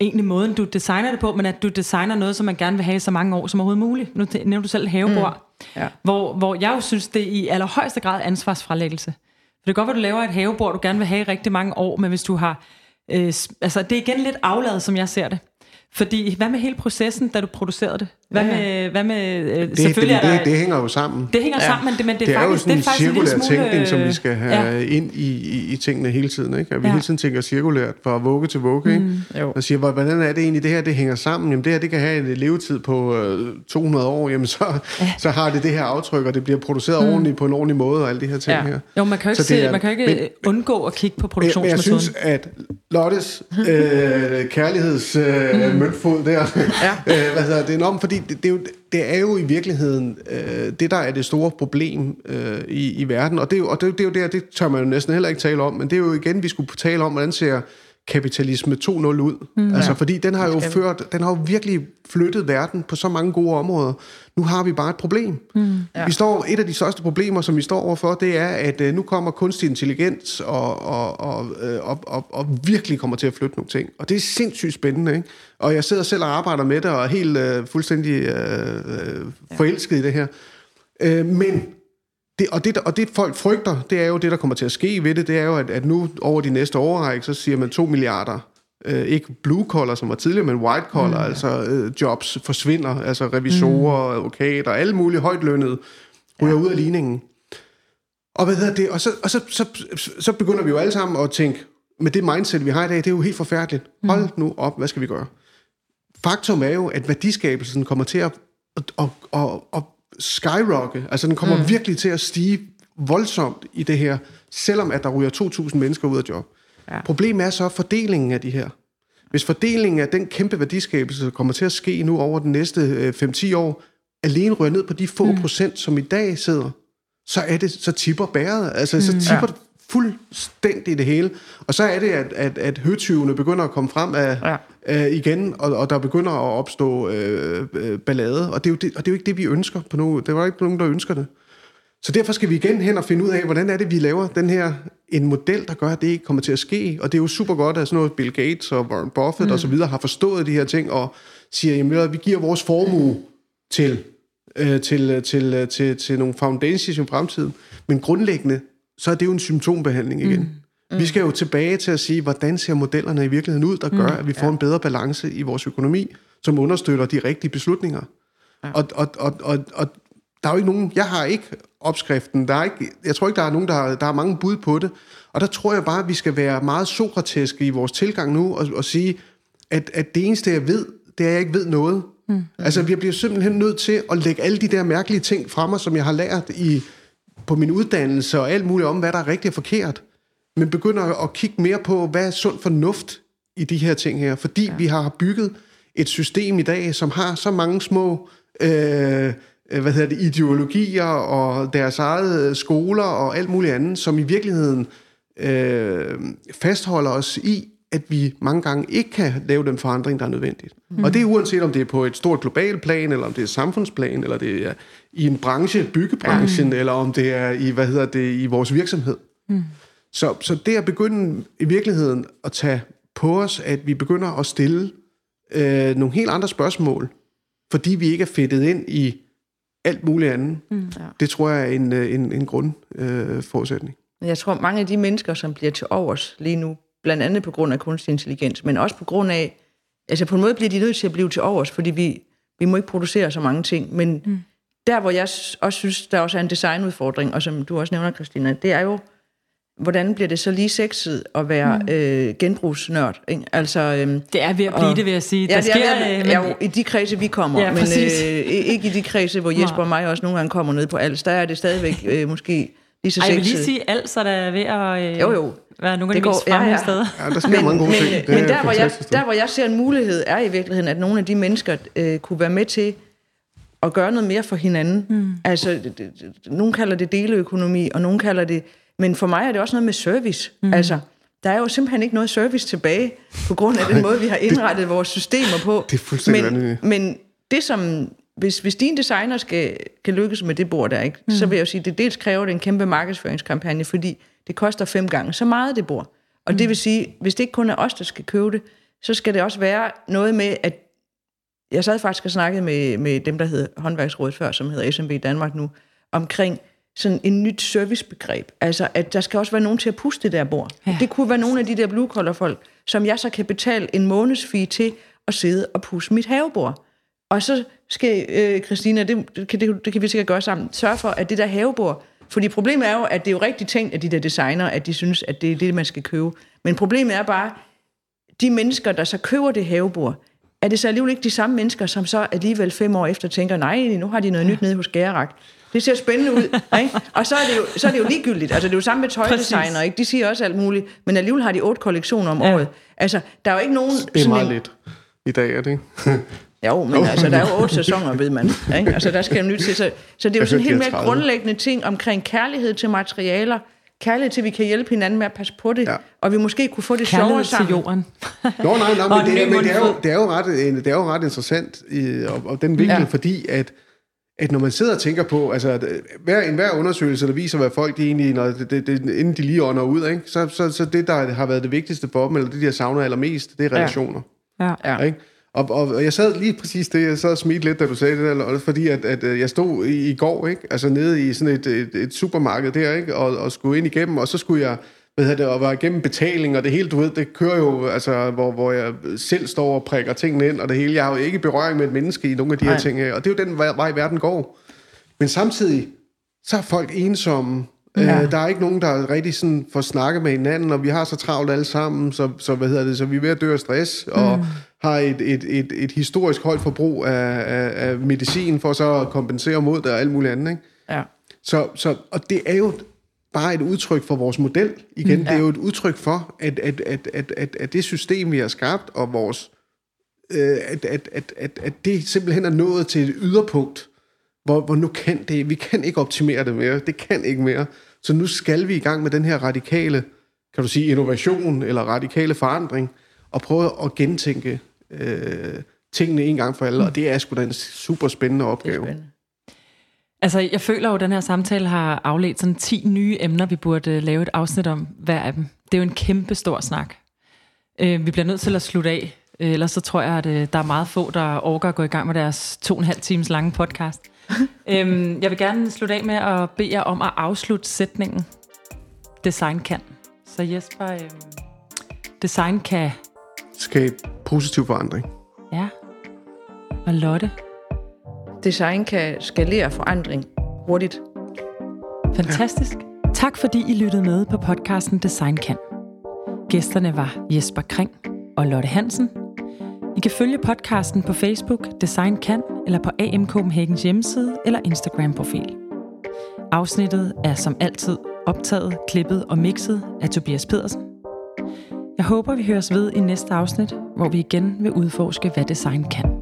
egentlig måden, du designer det på, men at du designer noget, som man gerne vil have i så mange år som overhovedet muligt. Nu nævner du selv havebord, mm. Ja. hvor, hvor jeg jo synes, det er i allerhøjeste grad ansvarsfralæggelse. For det kan godt være, at du laver et havebord, du gerne vil have i rigtig mange år, men hvis du har... Øh, altså, det er igen lidt afladet, som jeg ser det. Fordi, hvad med hele processen, da du producerede det? Hvad Ja, med, hvad med øh, Det, selvfølgelig det, er der, det, det hænger jo sammen. det hænger ja. sammen, men det, men det, det er jo faktisk, sådan en det er faktisk cirkulær smule, tænkning, som vi øh, skal have Ja. ind i, i, i tingene hele tiden. Ikke? At vi Ja. hele tiden tænker cirkulært fra vugge til vugge. Ikke? Jo. Og siger, "Hvor- hvordan er det egentlig, det her det hænger sammen? Jamen det her, det kan have en levetid på øh, 200 år. Jamen så, ja. så har det det her aftryk, og det bliver produceret mm. ordentligt på en ordentlig måde, og alle de her ting Ja. her. Jo, man kan jo ikke, Så det se, er- man kan jo ikke men- undgå at kigge på jeg, men jeg produktionsmetoden. synes, at Lottes øh, kærligheds øh, Mm. møntfod der, ja. øh, hvad hedder det, om, fordi det, det, er jo, det er jo i virkeligheden øh, det, der er det store problem øh, i, i verden, og det er jo, og det, det er jo der, det tør man jo næsten heller ikke tale om, men det er jo igen, vi skulle tale om, hvordan ser kapitalisme 2.0 ud. Mm. Altså, fordi den har jo ført, den har jo virkelig flyttet verden på så mange gode områder. Nu har vi bare et problem. Mm. Ja. Vi står, et af de største problemer, som vi står overfor, det er, at øh, nu kommer kunstig intelligens og, og, og, øh, og, og, og virkelig kommer til at flytte nogle ting. Og det er sindssygt spændende, ikke? Og jeg sidder selv og arbejder med det, og er helt øh, fuldstændig øh, øh, forelsket i det her. Øh, men det, og, det, og det folk frygter, det er jo det, der kommer til at ske ved det, det er jo, at, at nu over de næste årrække, så siger man 2 milliarder, øh, ikke blue collar, som var tidligere, men white collar, mm. altså øh, jobs forsvinder, altså revisorer, mm. advokater, alle mulige højtlønnede, ryger ja. ud af ligningen. Og hvad hedder det? Og, så, og så, så, så begynder vi jo alle sammen at tænke, med det mindset, vi har i dag, det er jo helt forfærdeligt. Hold nu op, hvad skal vi gøre? Faktum er jo, at værdiskabelsen kommer til at, at, at, at, at skyrocke. Altså den kommer mm. virkelig til at stige voldsomt i det her, selvom at der ryger 2.000 mennesker ud af job. Ja. Problemet er så fordelingen af de her. Hvis fordelingen af den kæmpe værdiskabelse der kommer til at ske nu over den næste øh, 5-10 år, alene ryger ned på de få mm. procent, som i dag sidder, så er det, så tipper bæret. Altså, mm. så tipper ja. Fuldstændig det hele. Og så er det, at, at, at høtyvene begynder at komme frem af, ja. øh, igen, og, og der begynder at opstå øh, øh, ballade. Og det, er jo det, og det er jo ikke det, vi ønsker på nu. Det var ikke nogen, der ønsker det. Så derfor skal vi igen hen og finde ud af, hvordan er det, vi laver den her en model, der gør, at det ikke kommer til at ske. Og det er jo super godt, at sådan noget Bill Gates og Warren Buffett mm. og så videre har forstået de her ting og siger, jamen vi giver vores formue til, øh, til, til, øh, til, til nogle foundations i fremtiden. Men grundlæggende, så er det jo en symptombehandling igen. Mm. Mm. Vi skal jo tilbage til at sige, hvordan ser modellerne i virkeligheden ud, der gør, at vi får en bedre balance i vores økonomi, som understøtter de rigtige beslutninger. Ja. Og, og, og, og, og der er jo ikke nogen, jeg har ikke opskriften, der er ikke, jeg tror ikke, der er nogen, der har, der har mange bud på det, og der tror jeg bare, at vi skal være meget sokrateske i vores tilgang nu, og, og sige, at, at det eneste, jeg ved, det er, at jeg ikke ved noget. Mm. Altså, vi bliver simpelthen nødt til at lægge alle de der mærkelige ting fra mig, som jeg har lært i, på min uddannelse og alt muligt om, hvad der er rigtigt og forkert. Men begynder at kigge mere på, hvad er sund fornuft i de her ting her. Fordi ja. vi har bygget et system i dag, som har så mange små øh, hvad hedder det, ideologier og deres eget skoler og alt muligt andet, som i virkeligheden øh, fastholder os i, at vi mange gange ikke kan lave den forandring, der er nødvendigt. Mm. Og det er uanset om det er på et stort globalt plan, eller om det er samfundsplan, eller det er i en branche, byggebranchen, mm. eller om det er i, hvad hedder det, i vores virksomhed. Mm. Så, så det at begynde i virkeligheden at tage på os, at vi begynder at stille øh, nogle helt andre spørgsmål, fordi vi ikke er fedtet ind i alt muligt andet. Mm. Ja. Det tror jeg er en, en, en grundforudsætning. Øh, forudsætning. jeg tror, mange af de mennesker, som bliver til overs lige nu, blandt andet på grund af kunstig intelligens, men også på grund af, altså på en måde bliver de nødt til at blive til overs, fordi vi, vi må ikke producere så mange ting, men mm. der, hvor jeg også synes, der også er en designudfordring, og som du også nævner, Christina, det er jo, hvordan bliver det så lige sexet at være mm. øh, genbrugsnørd? Ikke? Altså, øhm, det er ved at blive og, det, vil jeg sige. Ja, der det sker, er, ved, men, ja, jo, i de kredse, vi kommer, ja, men øh, ikke i de kredse, hvor Jesper og mig også nogle gange kommer ned på alt. Der er det stadigvæk øh, måske lige så Ej, jeg vil lige sexet. sige, alt så der er ved at øh, Jo, jo. Være nogle af Det de går- mest fremme ja, ja. steder. Ja, der sker mange gode men, ting. Det men er der, hvor jeg, der, hvor jeg ser en mulighed, er i virkeligheden, at nogle af de mennesker øh, kunne være med til at gøre noget mere for hinanden. Mm. Altså, det- det- det- nogen kalder det deleøkonomi, og nogen kalder det... Men for mig er det også noget med service. Mm. Altså, der er jo simpelthen ikke noget service tilbage, på grund af den måde, vi har indrettet vores systemer på. Det er fuldstændig men, men det som... Hvis, hvis din designer skal, kan lykkes med det bord der, ikke, mm. så vil jeg jo sige, at det dels kræver det en kæmpe markedsføringskampagne, fordi det koster fem gange så meget, det bord. Og mm. det vil sige, hvis det ikke kun er os, der skal købe det, så skal det også være noget med, at jeg sad faktisk og snakkede med, med dem, der hedder håndværksrådet før, som hedder SMB Danmark nu, omkring sådan en nyt servicebegreb. Altså, at der skal også være nogen til at puste det der bord. Ja. Det kunne være nogle af de der blue collar folk, som jeg så kan betale en månedsfee til at sidde og pusse mit havebord. Og så skal øh, Christina, det, det, kan, det, det kan vi sikkert gøre sammen, sørge for, at det der havebord, fordi problemet er jo, at det er jo rigtig tænkt af de der designer, at de synes, at det er det, man skal købe. Men problemet er bare, de mennesker, der så køber det havebord, er det så alligevel ikke de samme mennesker, som så alligevel fem år efter tænker, nej, nu har de noget nyt nede hos Gærerak. Det ser spændende ud, ikke? Og så er, det jo, så er det jo ligegyldigt. Altså, det er jo samme med tøjdesigner, ikke? De siger også alt muligt, men alligevel har de otte kollektioner om ja. året. Altså, der er jo ikke nogen... Det er meget en... lidt i dag, er det ikke? Jo, men altså, der er jo otte sæsoner, ved man. Ikke? Altså, der skal jo nyt til. Så, så det er jo sådan en helt mere grundlæggende ting omkring kærlighed til materialer, kærlighed til, at vi kan hjælpe hinanden med at passe på det, ja. og vi måske kunne få det sjovere sammen. til jorden. Nå, nej, nej, men, det, men det, er jo, det, er jo ret, det er jo ret interessant, i, og, og den vinkel, ja. fordi at, at når man sidder og tænker på, altså at hver, en hver undersøgelse, der viser, hvad folk de egentlig, når det, det, det, inden de lige ånder ud, ikke? Så, så, så det, der har været det vigtigste for dem, eller det, de har savnet allermest, det er relationer. Ja. ja. Ikke? Og, og jeg sad lige præcis det, jeg sad og smidte lidt, da du sagde det der, fordi at, at øh, jeg stod i, i går, ikke? altså nede i sådan et, et, et supermarked der, ikke? Og, og skulle ind igennem, og så skulle jeg, hvad hedder det, og var igennem betaling, og det hele, du ved, det kører jo, altså, hvor, hvor jeg selv står og prikker tingene ind, og det hele, jeg har jo ikke berøring med et menneske i nogle af de Nej. her ting, og det er jo den vej, verden går. Men samtidig, så er folk ensomme, Ja. Øh, der er ikke nogen, der rigtig sådan får snakket med hinanden, og vi har så travlt alle sammen, så, så, hvad hedder det, så vi er ved at dø af stress, og mm. har et, et, et, et historisk højt forbrug af, af, af medicin, for så at kompensere mod det og alt muligt andet. Ikke? Ja. Så, så, og det er jo bare et udtryk for vores model. Igen, mm, ja. det er jo et udtryk for, at, at, at, at, at, at det system, vi har skabt, og vores, øh, at, at, at, at, at det simpelthen er nået til et yderpunkt, hvor, hvor nu kan det, vi kan ikke optimere det mere, det kan ikke mere. Så nu skal vi i gang med den her radikale, kan du sige, innovation eller radikale forandring, og prøve at gentænke øh, tingene en gang for alle, og det er sgu da en super spændende opgave. Spændende. Altså, jeg føler jo, at den her samtale har afledt sådan 10 nye emner, vi burde øh, lave et afsnit om hver af dem. Det er jo en kæmpe stor snak. Øh, vi bliver nødt til at slutte af, øh, ellers så tror jeg, at der er meget få, der overgår at gå i gang med deres to og en halv times lange podcast. øhm, jeg vil gerne slutte af med at bede jer om at afslutte sætningen. Design kan. Så Jesper, øhm, design kan... Skabe positiv forandring. Ja. Og Lotte? Design kan skalere forandring hurtigt. Fantastisk. Ja. Tak fordi I lyttede med på podcasten Design kan. Gæsterne var Jesper Kring og Lotte Hansen – i kan følge podcasten på Facebook Design Kan, eller på AM Copenhagens hjemmeside eller Instagram-profil. Afsnittet er som altid optaget, klippet og mixet af Tobias Pedersen. Jeg håber, vi høres ved i næste afsnit, hvor vi igen vil udforske, hvad design kan.